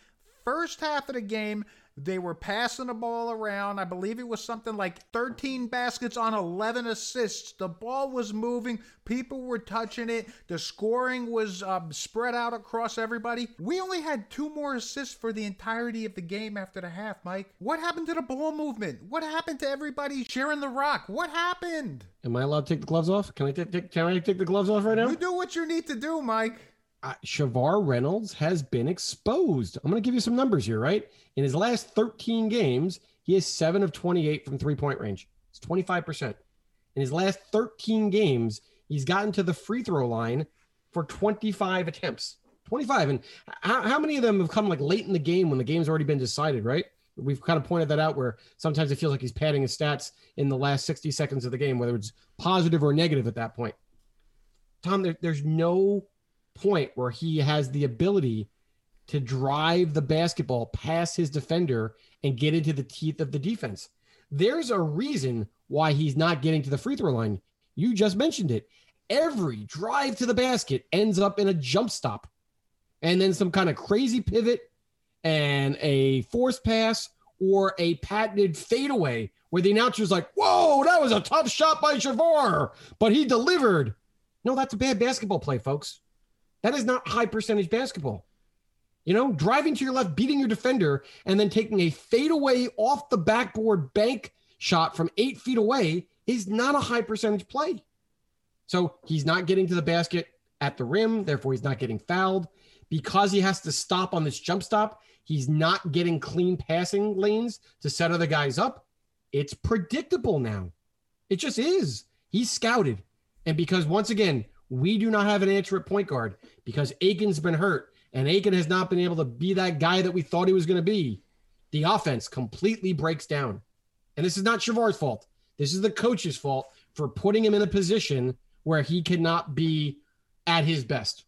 first half of the game, they were passing the ball around. I believe it was something like 13 baskets on 11 assists. The ball was moving. People were touching it. The scoring was um, spread out across everybody. We only had two more assists for the entirety of the game after the half, Mike. What happened to the ball movement? What happened to everybody sharing the rock? What happened? Am I allowed to take the gloves off? Can I take, take can I take the gloves off right now? You do what you need to do, Mike. Shavar Reynolds has been exposed. I'm going to give you some numbers here, right? In his last 13 games, he is 7 of 28 from three point range. It's 25%. In his last 13 games, he's gotten to the free throw line for 25 attempts. 25. And how, how many of them have come like late in the game when the game's already been decided, right? We've kind of pointed that out where sometimes it feels like he's padding his stats in the last 60 seconds of the game, whether it's positive or negative at that point. Tom, there, there's no point where he has the ability to drive the basketball past his defender and get into the teeth of the defense. There's a reason why he's not getting to the free throw line. You just mentioned it. Every drive to the basket ends up in a jump stop and then some kind of crazy pivot and a forced pass or a patented fadeaway where the announcer's like, whoa, that was a tough shot by Shavar, but he delivered. No, that's a bad basketball play, folks. That is not high percentage basketball. You know, driving to your left, beating your defender, and then taking a fadeaway off the backboard bank shot from eight feet away is not a high percentage play. So he's not getting to the basket at the rim, therefore, he's not getting fouled. Because he has to stop on this jump stop, he's not getting clean passing lanes to set other guys up. It's predictable now. It just is. He's scouted. And because once again, we do not have an answer at point guard because Aiken's been hurt and Aiken has not been able to be that guy that we thought he was going to be. The offense completely breaks down. And this is not Shavar's fault. This is the coach's fault for putting him in a position where he cannot be at his best.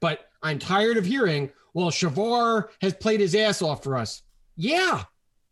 But I'm tired of hearing, well, Shavar has played his ass off for us. Yeah,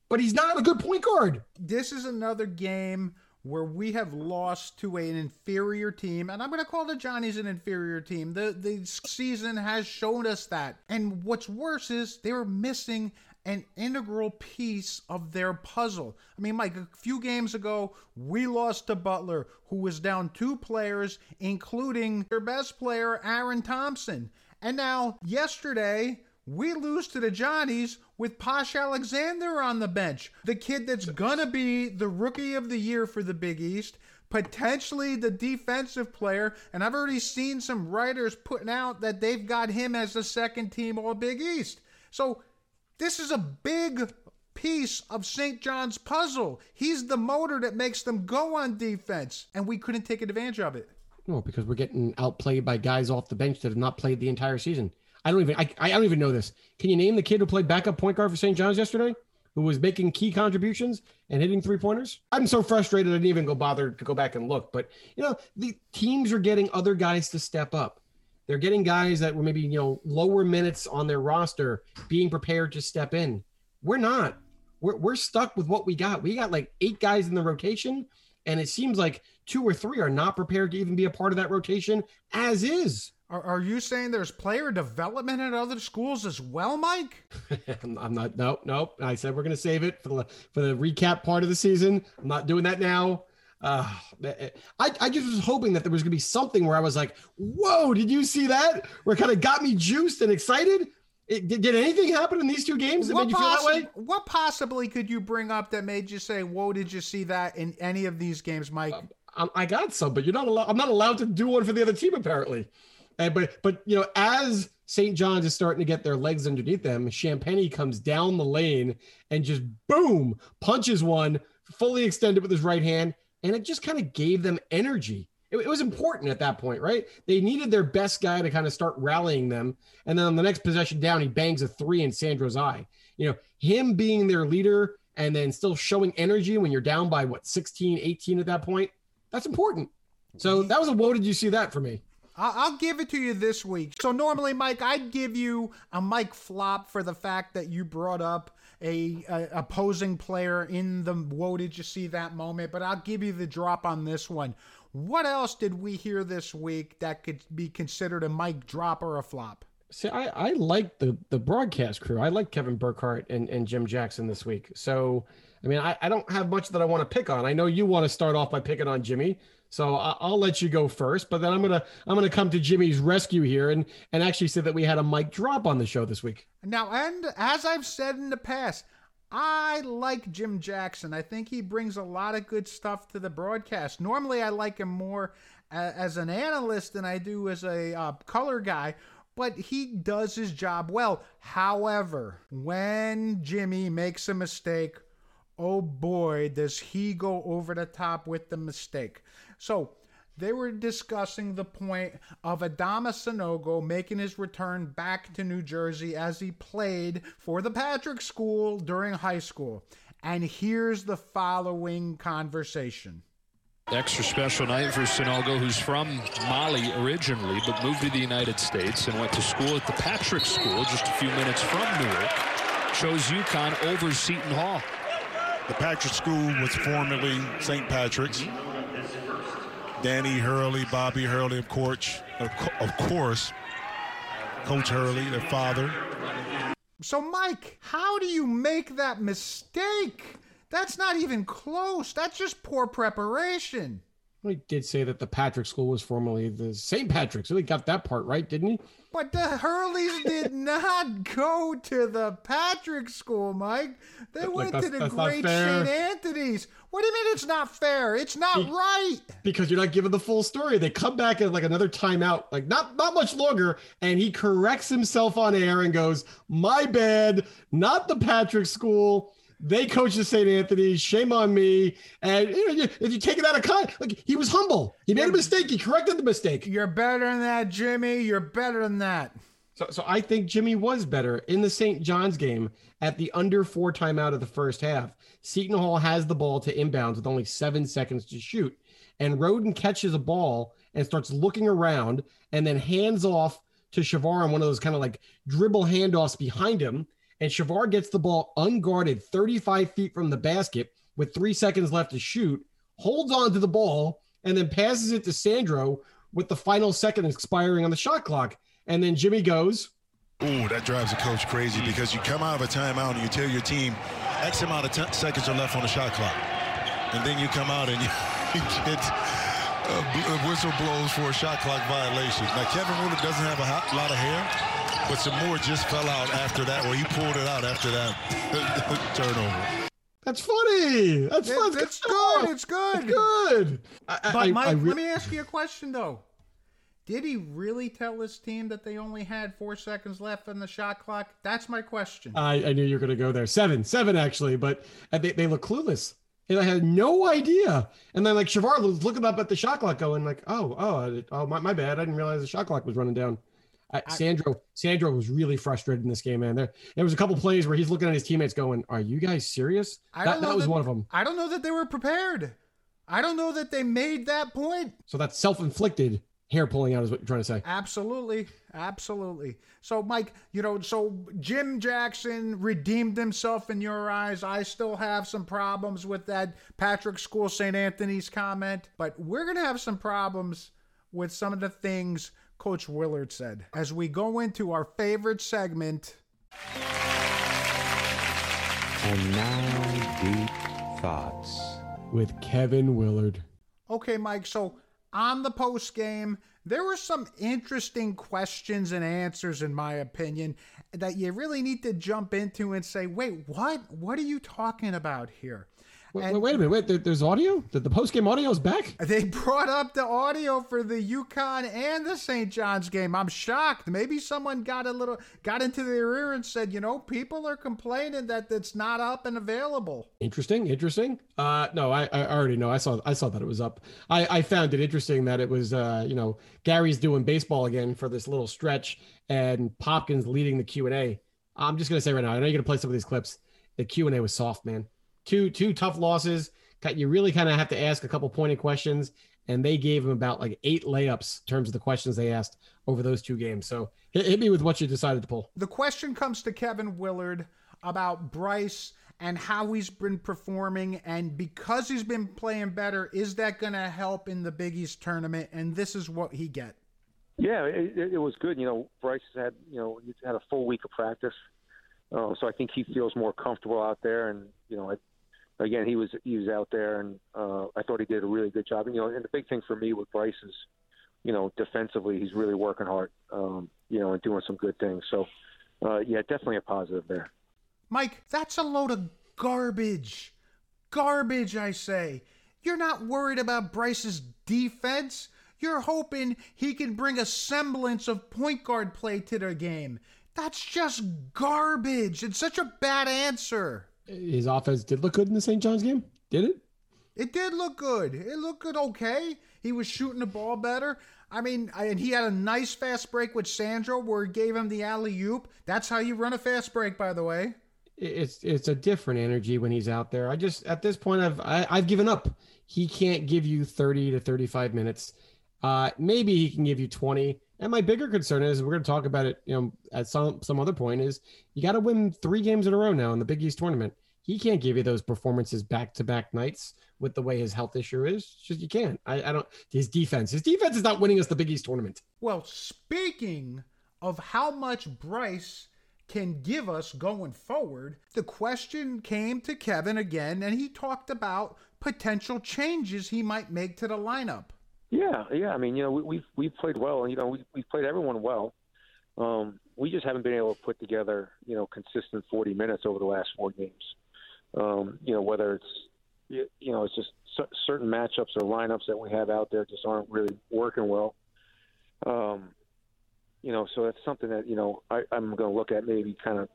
but he's not a good point guard. this is another game where we have lost to an inferior team, and I'm going to call the Johnnies an inferior team. The the season has shown us that. And what's worse is they were missing an integral piece of their puzzle. I mean, Mike, a few games ago, we lost to Butler, who was down two players, including their best player, Aaron Thompson. And now, yesterday, we lose to the Johnnies with Posh Alexander on the bench. The kid that's gonna be the rookie of the year for the Big East, potentially the defensive player. And I've already seen some writers putting out that they've got him as the second team All Big East. So this is a big piece of St. John's puzzle. He's the motor that makes them go on defense, and we couldn't take advantage of it. No, because we're getting outplayed by guys off the bench that have not played the entire season. I don't even I, I don't even know this. Can you name the kid who played backup point guard for St. John's yesterday? Who was making key contributions and hitting three pointers? I'm so frustrated I didn't even go bother to go back and look. But you know, the teams are getting other guys to step up. They're getting guys that were maybe, you know, lower minutes on their roster being prepared to step in. We're not. We're, we're stuck with what we got. We got like eight guys in the rotation, and it seems like two or three are not prepared to even be a part of that rotation as is. Are, are you saying there's player development at other schools as well, Mike? (laughs) I'm not. Nope, nope. I said we're going to save it for the for the recap part of the season. I'm not doing that now. Uh, eh, eh. I, I just was hoping that there was going to be something where I was like, whoa, did you see that? Where it kind of got me juiced and excited. It, did, did anything happen in these two games that What, made you feel that way? what possibly could you bring up that made you say, "Whoa, did you see that in any of these games, Mike?" Um, I, I got some, but you're not allowed. I'm not allowed to do one for the other team apparently. And but but you know, as St. John's is starting to get their legs underneath them, Champagnie comes down the lane and just boom punches one fully extended with his right hand, and it just kind of gave them energy. It, it was important at that point, right? They needed their best guy to kind of start rallying them, and then on the next possession down, he bangs a three in Sandro's eye. You know, him being their leader and then still showing energy when you're down by what 16, 18 at that point. That's important. So that was a whoa did you see that for me? I'll give it to you this week. So normally, Mike, I'd give you a Mike flop for the fact that you brought up a, a opposing player in the "Whoa, did you see that?" moment. But I'll give you the drop on this one. What else did we hear this week that could be considered a Mike drop or a flop? See, I, I like the the broadcast crew. I like Kevin Burkhardt and, and Jim Jackson this week. So, I mean, I, I don't have much that I want to pick on. I know you want to start off by picking on Jimmy, so I'll let you go first. But then I'm gonna I'm gonna come to Jimmy's rescue here and and actually say that we had a mic drop on the show this week. Now, and as I've said in the past, I like Jim Jackson. I think he brings a lot of good stuff to the broadcast. Normally, I like him more as an analyst than I do as a uh, color guy, but he does his job well. However, when Jimmy makes a mistake, oh boy, does he go over the top with the mistake. So, they were discussing the point of Adama Sanogo making his return back to New Jersey as he played for the Patrick School during high school. And here's the following conversation. Extra special night for Sanogo, who's from Mali originally, but moved to the United States and went to school at the Patrick School, just a few minutes from Newark. Chose UConn over Seton Hall. The Patrick School was formerly St. Patrick's. Danny Hurley, Bobby Hurley, of course, of course, Coach Hurley, their father. So, Mike, how do you make that mistake? That's not even close. That's just poor preparation. He did say that the Patrick School was formerly the St. Patrick's. So he got that part right, didn't he? But the Hurleys did (laughs) not go to the Patrick School, Mike. They Like, went that's- to the great. St. Anthony's. What do you mean it's not fair? It's not Be- right. because you're not giving the full story. They come back at like another timeout, like not not much longer, and he corrects himself on air and goes, "My bad, not the Patrick School. They coach the St. Anthony. Shame on me." And you know, if you take it out of con, like he was humble. He made a mistake. He corrected the mistake. You're better than that, Jimmy. You're better than that. So, so I think Jimmy was better in the St. John's game at the under four timeout of the first half. Seton Hall has the ball to inbounds with only seven seconds to shoot. And Rhoden catches a ball and starts looking around and then hands off to Shavar on one of those kind of like dribble handoffs behind him. And Shavar gets the ball unguarded 35 feet from the basket with three seconds left to shoot, holds on to the ball, and then passes it to Sandro with the final second expiring on the shot clock. And then Jimmy goes, Ooh, that drives a coach crazy because you come out of a timeout and you tell your team X amount of seconds are left on the shot clock. And then you come out and (laughs) you, get whistle blows for a shot clock violation. Now, Kevin Willard doesn't have a lot of hair, but some more just fell out after that, or you pulled it out after that (laughs) turnover. That's funny. That's It- fun. it's good. It's good. good. I, But uh, I- Mike, I re- let me ask you a question though. Did he really tell his team that they only had four seconds left on the shot clock? That's my question. I, I knew you were going to go there. Seven, seven actually, but uh, they, they look clueless. And I had no idea. And then like Shavar was looking up at the shot clock, going like, "Oh, oh, oh, my, my bad. I didn't realize the shot clock was running down." I, Sandro, Sandro was really frustrated in this game, man. There, there was a couple plays where he's looking at his teammates, going, "Are you guys serious?" I That, that was that- one of them. I don't know that they were prepared. I don't know that they made that point. So that's self-inflicted hair pulling out, is what you're trying to say. Absolutely. Absolutely. So, Mike, you know, so Jim Jackson redeemed himself in your eyes. I still have some problems with that Patrick School St. Anthony's comment, but we're going to have some problems with some of the things Coach Willard said as we go into our favorite segment. And now, deep thoughts. With Kevin Willard. Okay, Mike. So on the post game, there were some interesting questions and answers, in my opinion, that you really need to jump into and say, wait, what? What are you talking about here? Wait, wait, a minute. Wait, there, there's audio? The, the post game audio is back? They brought up the audio for the UConn and the St. John's game. I'm shocked. Maybe someone got a little got into their ear and said, you know, people are complaining that it's not up and available. Interesting, interesting. Uh, no, I, I already know. I saw I saw that it was up. I, I found it interesting that it was uh, you know, Gary's doing baseball again for this little stretch and Popkins leading the Q and A. I'm just gonna say right now, I know you're gonna play some of these clips. The Q and A was soft, man two two tough losses. You really kind of have to ask a couple pointed questions, and they gave him about like eight layups in terms of the questions they asked over those two games. So hit, hit me with what you decided to pull. The question comes to Kevin Willard about Bryce and how he's been performing, and because he's been playing better, is that going to help in the Big East tournament? And this is what he get. Yeah, it, it was good. You know, Bryce had you know he had a full week of practice, uh, so I think he feels more comfortable out there, and you know I again, he was he was out there, and uh, I thought he did a really good job. And you know, and the big thing for me with Bryce is, you know, defensively, he's really working hard, um, you know, and doing some good things. So, uh, yeah, definitely a positive there. Mike, that's a load of garbage, garbage. I say, you're not worried about Bryce's defense. You're hoping he can bring a semblance of point guard play to the game. That's just garbage. It's such a bad answer his offense did look good in the St. John's game. Did it? It did look good. It looked good. Okay, he was shooting the ball better. I mean, and he had a nice fast break with Sandro where he gave him the alley oop. That's how you run a fast break, by the way. It's it's a different energy when he's out there. I just at this point I've I, have i have given up. He can't give you thirty to thirty five minutes. Uh, maybe he can give you twenty. And my bigger concern is we're going to talk about it, you know, at some some other point is you got to win three games in a row now in the Big East tournament. He can't give you those performances back to back nights with the way his health issue is. It's just you can't. I, I don't. His defense, his defense is not winning us the Big East tournament. Well, speaking of how much Bryce can give us going forward, the question came to Kevin again, and he talked about potential changes he might make to the lineup. Yeah, yeah. I mean, you know, we, we've we've played well. You know, we we've played everyone well. Um, we just haven't been able to put together, you know, consistent 40 minutes over the last four games. Um, you know, whether it's you know, it's just certain matchups or lineups that we have out there just aren't really working well. Um, you know, so that's something that you know I, I'm going to look at maybe kind of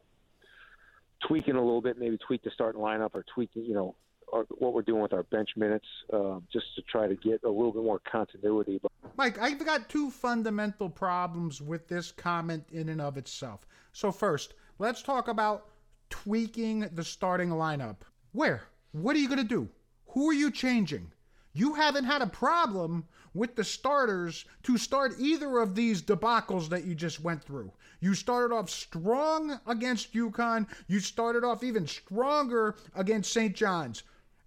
tweaking a little bit, maybe tweak the starting lineup or tweaking, you know, our, what we're doing with our bench minutes, um, just to try to get a little bit more continuity. Mike, I've got two fundamental problems with this comment in and of itself. So first, let's talk about tweaking the starting lineup. Where? What are you going to do? Who are you changing? You haven't had a problem with the starters to start either of these debacles that you just went through. You started off strong against UConn. You started off even stronger against St. John's.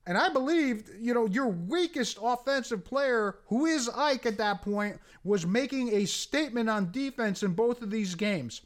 And I believed, you know, your weakest offensive player, who is Ike at that point, was making a statement on defense in both of these games.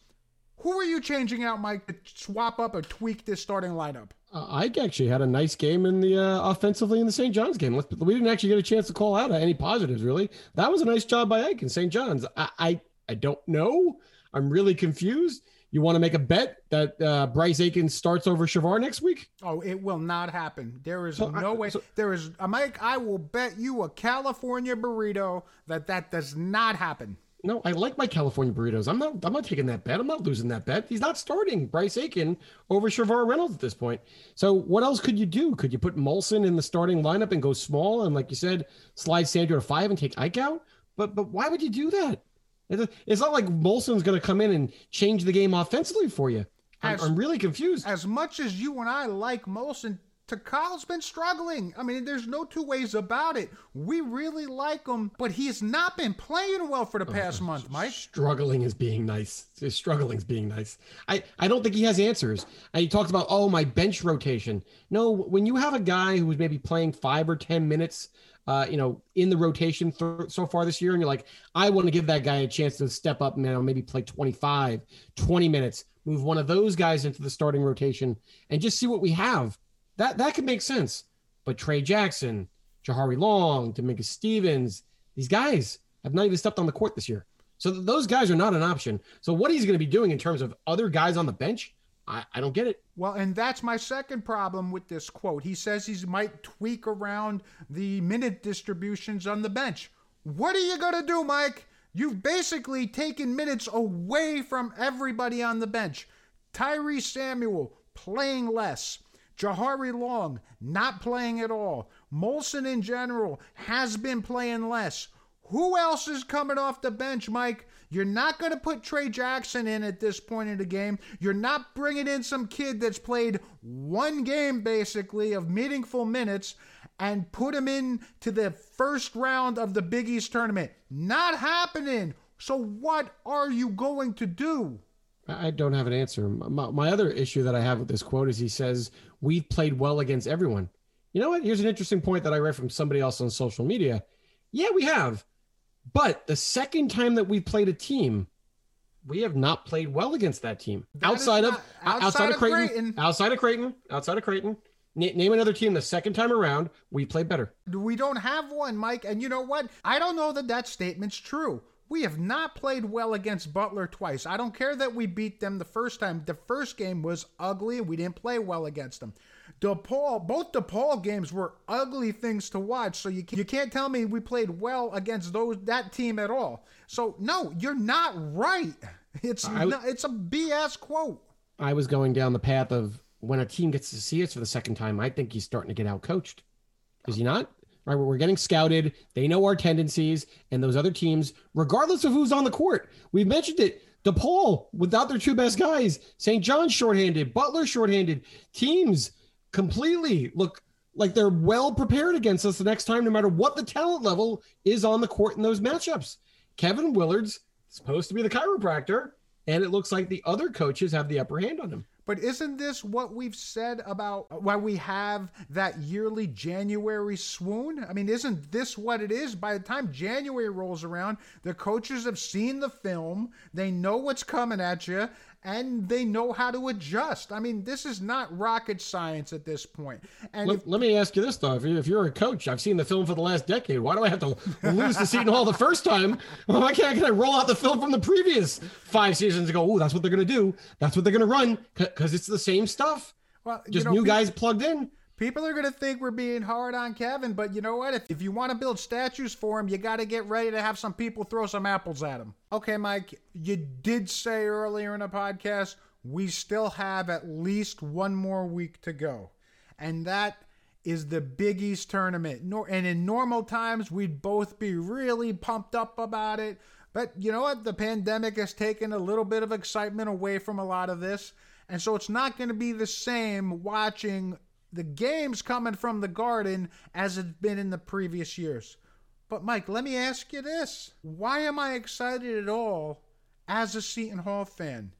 Who are you changing out, Mike, to swap up or tweak this starting lineup? Uh, Ike actually had a nice game in the uh, offensively in the St. John's game. We didn't actually get a chance to call out any positives, really. That was a nice job by Ike in St. John's. I, I, I don't know. I'm really confused. You want to make a bet that uh, Bryce Akins starts over Shavar next week? Oh, it will not happen. There is so, no I, way. So, there is, uh, Mike. I will bet you a California burrito that that does not happen. No, I like my California burritos. I'm not. I'm not taking that bet. I'm not losing that bet. He's not starting Bryce Aiken over Shavar Reynolds at this point. So what else could you do? Could you put Molson in the starting lineup and go small and, like you said, slide Sandro to five and take Ike out? But but why would you do that? It's not like Molson's going to come in and change the game offensively for you. I'm, as, I'm, really confused. As much as you and I like Molson, Takal's been struggling. I mean, there's no two ways about it. We really like him, but he has not been playing well for the oh, past oh, month, Mike. Struggling is being nice. Struggling is being nice. I, I don't think he has answers. And he talks about, oh, my bench rotation. No, when you have a guy who's maybe playing five or 10 minutes – uh, you know, in the rotation th- so far this year, and you're like, I want to give that guy a chance to step up and you know, maybe play 25, 20 minutes, move one of those guys into the starting rotation, and just see what we have. That that could make sense. But Trey Jackson, Jahari Long, Dominguez Stevens. These guys have not even stepped on the court this year. So th- those guys are not an option. So what he's going to be doing in terms of other guys on the bench, I, I don't get it. Well, and that's my second problem with this quote. He says he might tweak around the minute distributions on the bench. What are you going to do, Mike? You've basically taken minutes away from everybody on the bench. Tyrese Samuel playing less. Jahari Long not playing at all. Molson in general has been playing less. Who else is coming off the bench, Mike? You're not going to put Trey Jackson in at this point in the game. You're not bringing in some kid that's played one game basically of meaningful minutes and put him in to the first round of the Big East tournament. Not happening. So what are you going to do? I don't have an answer. My, my, other issue that I have with this quote is he says, We've played well against everyone. You know what? Here's an interesting point that I read from somebody else on social media. Yeah, we have. But the second time that we played a team, we have not played well against that team. Outside of, outside, outside of Creighton, Creighton, outside of Creighton, outside of Creighton. name another team the second time around we played better. We don't have one, Mike. And you know what? I don't know that that statement's true. We have not played well against Butler twice. I don't care that we beat them the first time. The first game was ugly. We didn't play well against them. DePaul, both DePaul games were ugly things to watch. So you, you can't tell me we played well against those that team at all. So no, you're not right. It's I, not, it's a BS quote. I was going down the path of when a team gets to see us for the second time, I think he's starting to get out coached. Is he not? right? We're getting scouted. They know our tendencies, and those other teams, regardless of who's on the court, we've mentioned it. DePaul, without their two best guys, St. John's shorthanded, Butler shorthanded, teams completely look like they're well prepared against us the next time, no matter what the talent level is on the court in those matchups. Kevin Willard's supposed to be the chiropractor, and it looks like the other coaches have the upper hand on him. But isn't this what we've said about why we have that yearly January swoon? I mean, isn't this what it is? By the time January rolls around, the coaches have seen the film, they know what's coming at you, and they know how to adjust. I mean, this is not rocket science at this point. And let, if, let me ask you this though: if you're, a coach, I've seen the film for the last decade. Why do I have to lose to Seton Hall the first time? Why can't, can I roll out the film from the previous five seasons and go, "Oh, that's what they're going to do. That's what they're going to run," because it's the same stuff. Well, just you know, new people, guys plugged in. People are going to think we're being hard on Kevin, but you know what? If, if you want to build statues for him, you got to get ready to have some people throw some apples at him. Okay, Mike, you did say earlier in the podcast we still have at least one more week to go. And that is the Big East tournament. And in normal times, we'd both be really pumped up about it. But you know what? The pandemic has taken a little bit of excitement away from a lot of this. And so it's not going to be the same watching the games coming from the Garden as it's been in the previous years. But, Mike, let me ask you this why am I excited at all as a Seton Hall fan?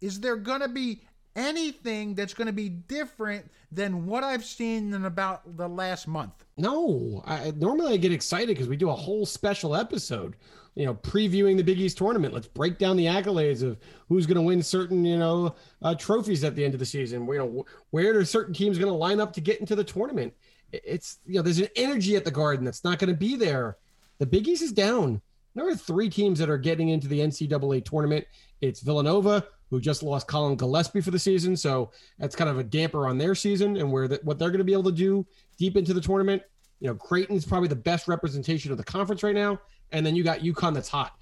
Is there going to be anything that's going to be different than what I've seen in about the last month? No, I, normally I get excited because we do a whole special episode you know, previewing the Big East tournament. Let's break down the accolades of who's going to win certain, you know, uh, trophies at the end of the season. You know, where are certain teams going to line up to get into the tournament? It's, you know, there's an energy at the Garden that's not going to be there. The Big East is down. There are three teams that are getting into the NCAA tournament. It's Villanova, who just lost Colin Gillespie for the season, so that's kind of a damper on their season and where the, what they're going to be able to do deep into the tournament. You know, Creighton's probably the best representation of the conference right now and then you got UConn that's hot.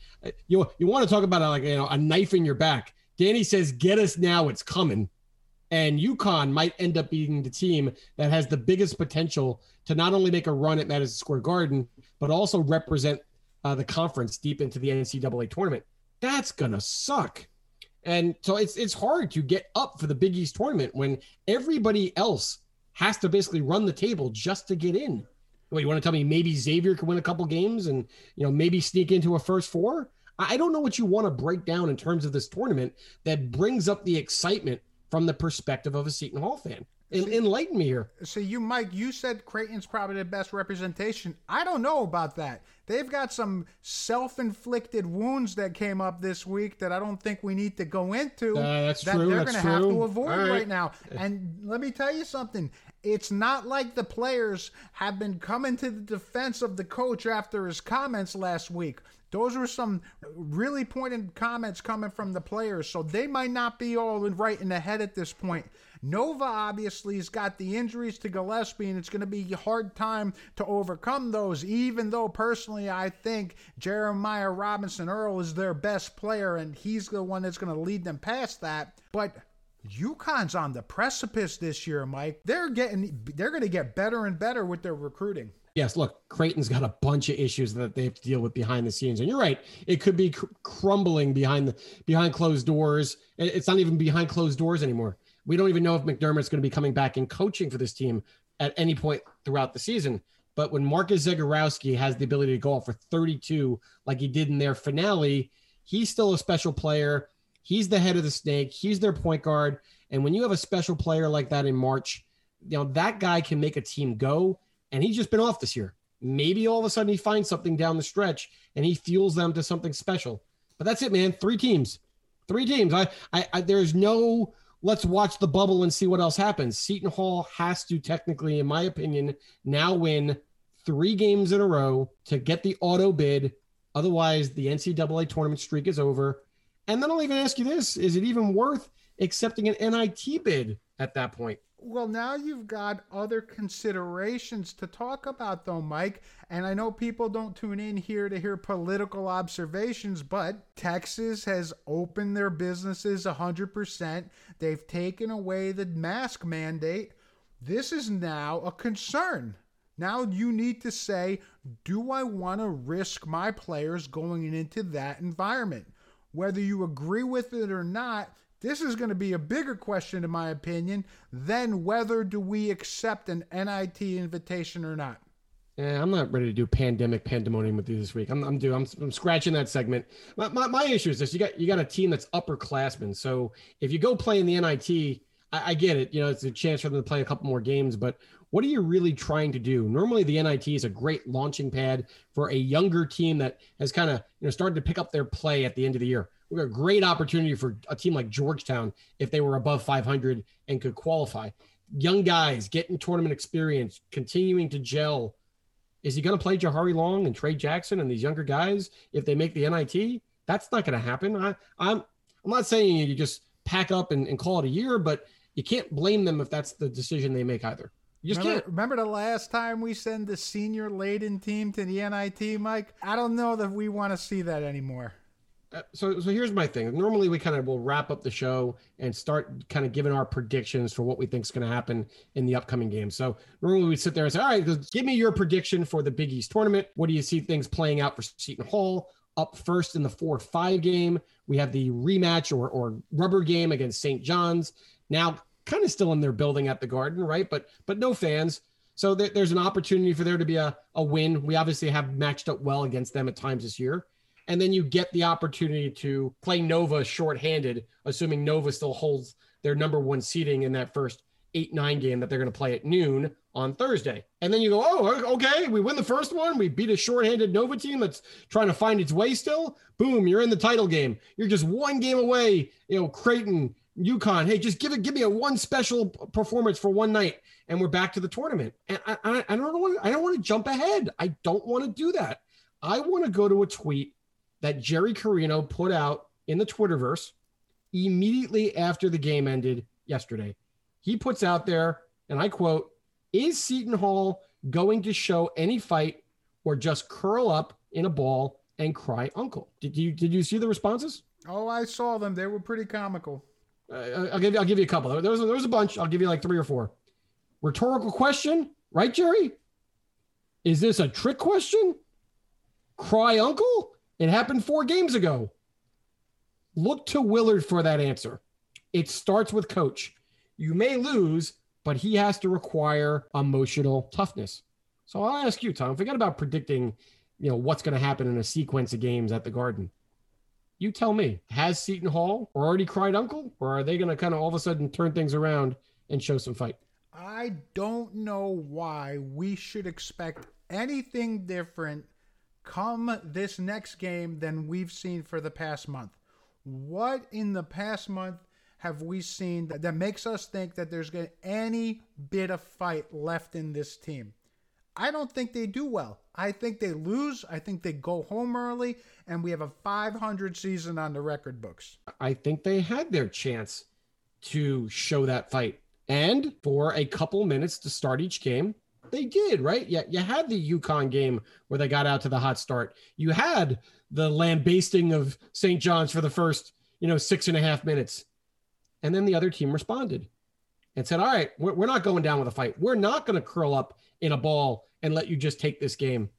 You you want to talk about a, like you know a knife in your back. Danny says, "Get us now, it's coming." And UConn might end up being the team that has the biggest potential to not only make a run at Madison Square Garden, but also represent uh, the conference deep into the NCAA tournament. That's gonna suck. And so it's it's hard to get up for the Big East tournament when everybody else has to basically run the table just to get in. What you want to tell me? Maybe Xavier could win a couple games and you know maybe sneak into a first four. I don't know what you want to break down in terms of this tournament that brings up the excitement from the perspective of a Seton Hall fan. En- enlighten me here. So you, Mike, you said Creighton's probably the best representation. I don't know about that. They've got some self-inflicted wounds that came up this week that I don't think we need to go into. Uh, that's that true, They're going to have to avoid right. right now. And let me tell you something. It's not like the players have been coming to the defense of the coach after his comments last week. Those were some really pointed comments coming from the players, so they might not be all right in the head at this point. Nova obviously has got the injuries to Gillespie, and it's going to be a hard time to overcome those. Even though personally, I think Jeremiah Robinson Earl is their best player, and he's the one that's going to lead them past that. But UConn's on the precipice this year, Mike. They're getting, they're going to get better and better with their recruiting. Yes, look, Creighton's got a bunch of issues that they have to deal with behind the scenes, and you're right. It could be cr- crumbling behind the behind closed doors. It's not even behind closed doors anymore. We don't even know if McDermott's going to be coming back and coaching for this team at any point throughout the season. But when Marcus Zegarowski has the ability to go off for 32, like he did in their finale, he's still a special player. He's the head of the snake. He's their point guard. And when you have a special player like that in March, you know that guy can make a team go and he's just been off this year. Maybe all of a sudden he finds something down the stretch and he fuels them to something special. But that's it, man. Three teams, three teams. I, I, I there's no let's watch the bubble and see what else happens. Seton Hall has to technically, in my opinion, now win three games in a row to get the auto bid. Otherwise, the NCAA tournament streak is over. And then I'll even ask you this: Is it even worth accepting an NIT bid at that point? Well, now you've got other considerations to talk about, though, Mike. And I know people don't tune in here to hear political observations, but Texas has opened their businesses 100%. They've taken away the mask mandate. This is now a concern. Now you need to say, do I want to risk my players going into that environment? Whether you agree with it or not, this is going to be a bigger question, in my opinion, than whether do we accept an NIT invitation or not. Yeah, I'm not ready to do pandemic pandemonium with you this week. I'm I'm. I'm, I'm scratching that segment. My, my, my issue is this: you got you got a team that's upperclassmen. So if you go play in the NIT, I, I get it. You know, it's a chance for them to play a couple more games. But what are you really trying to do? Normally, the NIT is a great launching pad for a younger team that has kind of you know started to pick up their play at the end of the year. We got a great opportunity for a team like Georgetown if they were above 500 and could qualify. Young guys getting tournament experience, continuing to gel. Is he going to play Jahari Long and Tray Jackson and these younger guys if they make the NIT? That's not going to happen. I, I'm I'm not saying you just pack up and, and call it a year, but you can't blame them if that's the decision they make either. You just remember, can't. remember the last time we send the senior laden team to the NIT, Mike? I don't know that we want to see that anymore. Uh, so so here's my thing. Normally we kind of will wrap up the show and start kind of giving our predictions for what we think is going to happen in the upcoming games. So normally we sit there and say, all right, give me your prediction for the Big East tournament. What do you see things playing out for Seton Hall? Up first in the four five game, we have the rematch or or rubber game against St. John's. Now kind of still in their building at the Garden, right? But but no fans. So there, there's an opportunity for there to be a, a win. We obviously have matched up well against them at times this year and then you get the opportunity to play Nova shorthanded, assuming Nova still holds their number one seeding in that first eight nine game that they're going to play at noon on Thursday. And then you go, oh, okay, we win the first one. We beat a shorthanded Nova team that's trying to find its way still. Boom, you're in the title game. You're just one game away. You know, Creighton, UConn. Hey, just give it, give me a one special performance for one night, and we're back to the tournament. And I, I, I don't want, I don't want to jump ahead. I don't want to do that. I want to go to a tweet that Jerry Carino put out in the Twitterverse immediately after the game ended yesterday. He puts out there, and I quote, Is Seton Hall going to show any fight or just curl up in a ball and cry uncle? Did you did you see the responses? Oh, I saw them. They were pretty comical. Uh, I'll give you, I'll give you a couple. There was, there was a bunch. I'll give you like three or four. Rhetorical question, right, Jerry? Is this a trick question? Cry uncle? It happened four games ago. Look to Willard for that answer. It starts with coach. You may lose, but he has to require emotional toughness. So I'll ask you, Tom, forget about predicting, you know, what's going to happen in a sequence of games at the Garden. You tell me, has Seton Hall already cried uncle, or are they going to kind of all of a sudden turn things around and show some fight? I don't know why we should expect anything different come this next game than we've seen for the past month. What in the past month have we seen that, that makes us think that there's gonna, any bit of fight left in this team? I don't think they do well. I think they lose. I think they go home early, and we have a 500 season on the record books. I think they had their chance to show that fight. And for a couple minutes to start each game, they did, right? Yeah, you had the UConn game where they got out to the hot start. You had the lambasting of St. John's for the first, you know, six and a half minutes. And then the other team responded and said, All right, we're, we're not going down with a fight. We're not going to curl up in a ball and let you just take this game.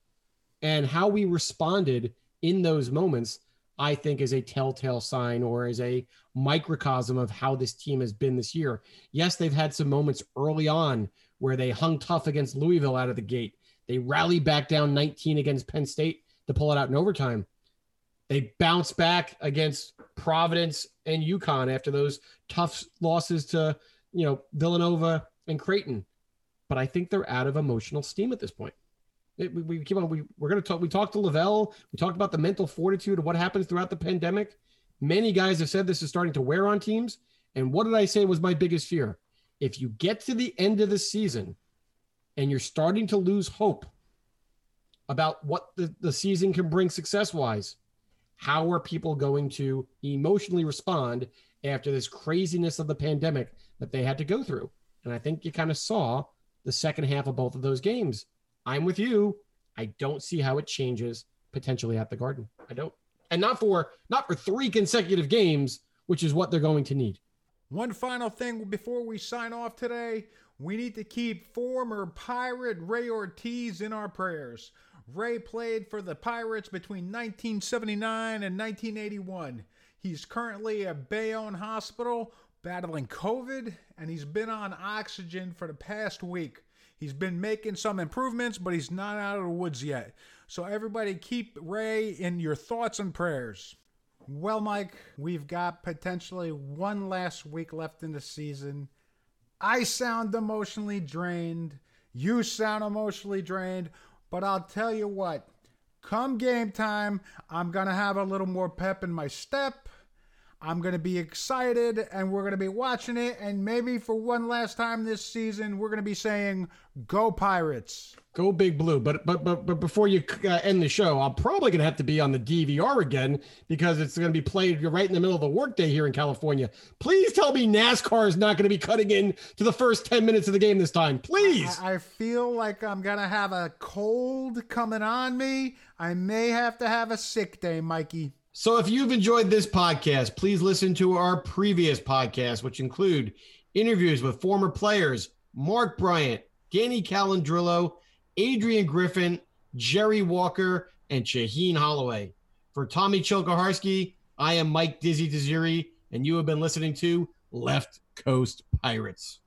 And how we responded in those moments, I think, is a telltale sign or is a microcosm of how this team has been this year. Yes, they've had some moments early on where they hung tough against Louisville out of the gate. They rallied back down 19 against Penn State to pull it out in overtime. They bounced back against Providence and UConn after those tough losses to, you know, Villanova and Creighton. But I think they're out of emotional steam at this point. It, we, we keep on. We we're gonna talk. We talked to Levell. We talked about the mental fortitude of what happens throughout the pandemic. Many guys have said this is starting to wear on teams. And what did I say was my biggest fear? If you get to the end of the season and you're starting to lose hope about what the, the season can bring success wise, how are people going to emotionally respond after this craziness of the pandemic that they had to go through? And I think you kind of saw the second half of both of those games. I'm with you. I don't see how it changes potentially at the Garden. I don't. And not for not for three consecutive games, which is what they're going to need. One final thing before we sign off today. We need to keep former Pirate Ray Ortiz in our prayers. Ray played for the Pirates between 1979 and 1981. He's currently at Bayonne Hospital battling COVID, and he's been on oxygen for the past week. He's been making some improvements, but he's not out of the woods yet. So, everybody, keep Ray in your thoughts and prayers. Well, Mike, we've got potentially one last week left in the season. I sound emotionally drained. You sound emotionally drained. But I'll tell you what, come game time, I'm going to have a little more pep in my step. I'm going to be excited and we're going to be watching it. And maybe for one last time this season, we're going to be saying, Go Pirates. Go Big Blue. But but but, but before you uh, end the show, I'm probably going to have to be on the DVR again because it's going to be played right in the middle of the workday here in California. Please tell me NASCAR is not going to be cutting in to the first 10 minutes of the game this time. Please. I, I feel like I'm going to have a cold coming on me. I may have to have a sick day, Mikey. So if you've enjoyed this podcast, please listen to our previous podcasts, which include interviews with former players Mark Bryant, Danny Calandrillo, Adrian Griffin, Jerry Walker, and Shaheen Holloway. For Tommy Chilkaharsky, I am Mike Dizzy Desiri, and you have been listening to Left Coast Pirates.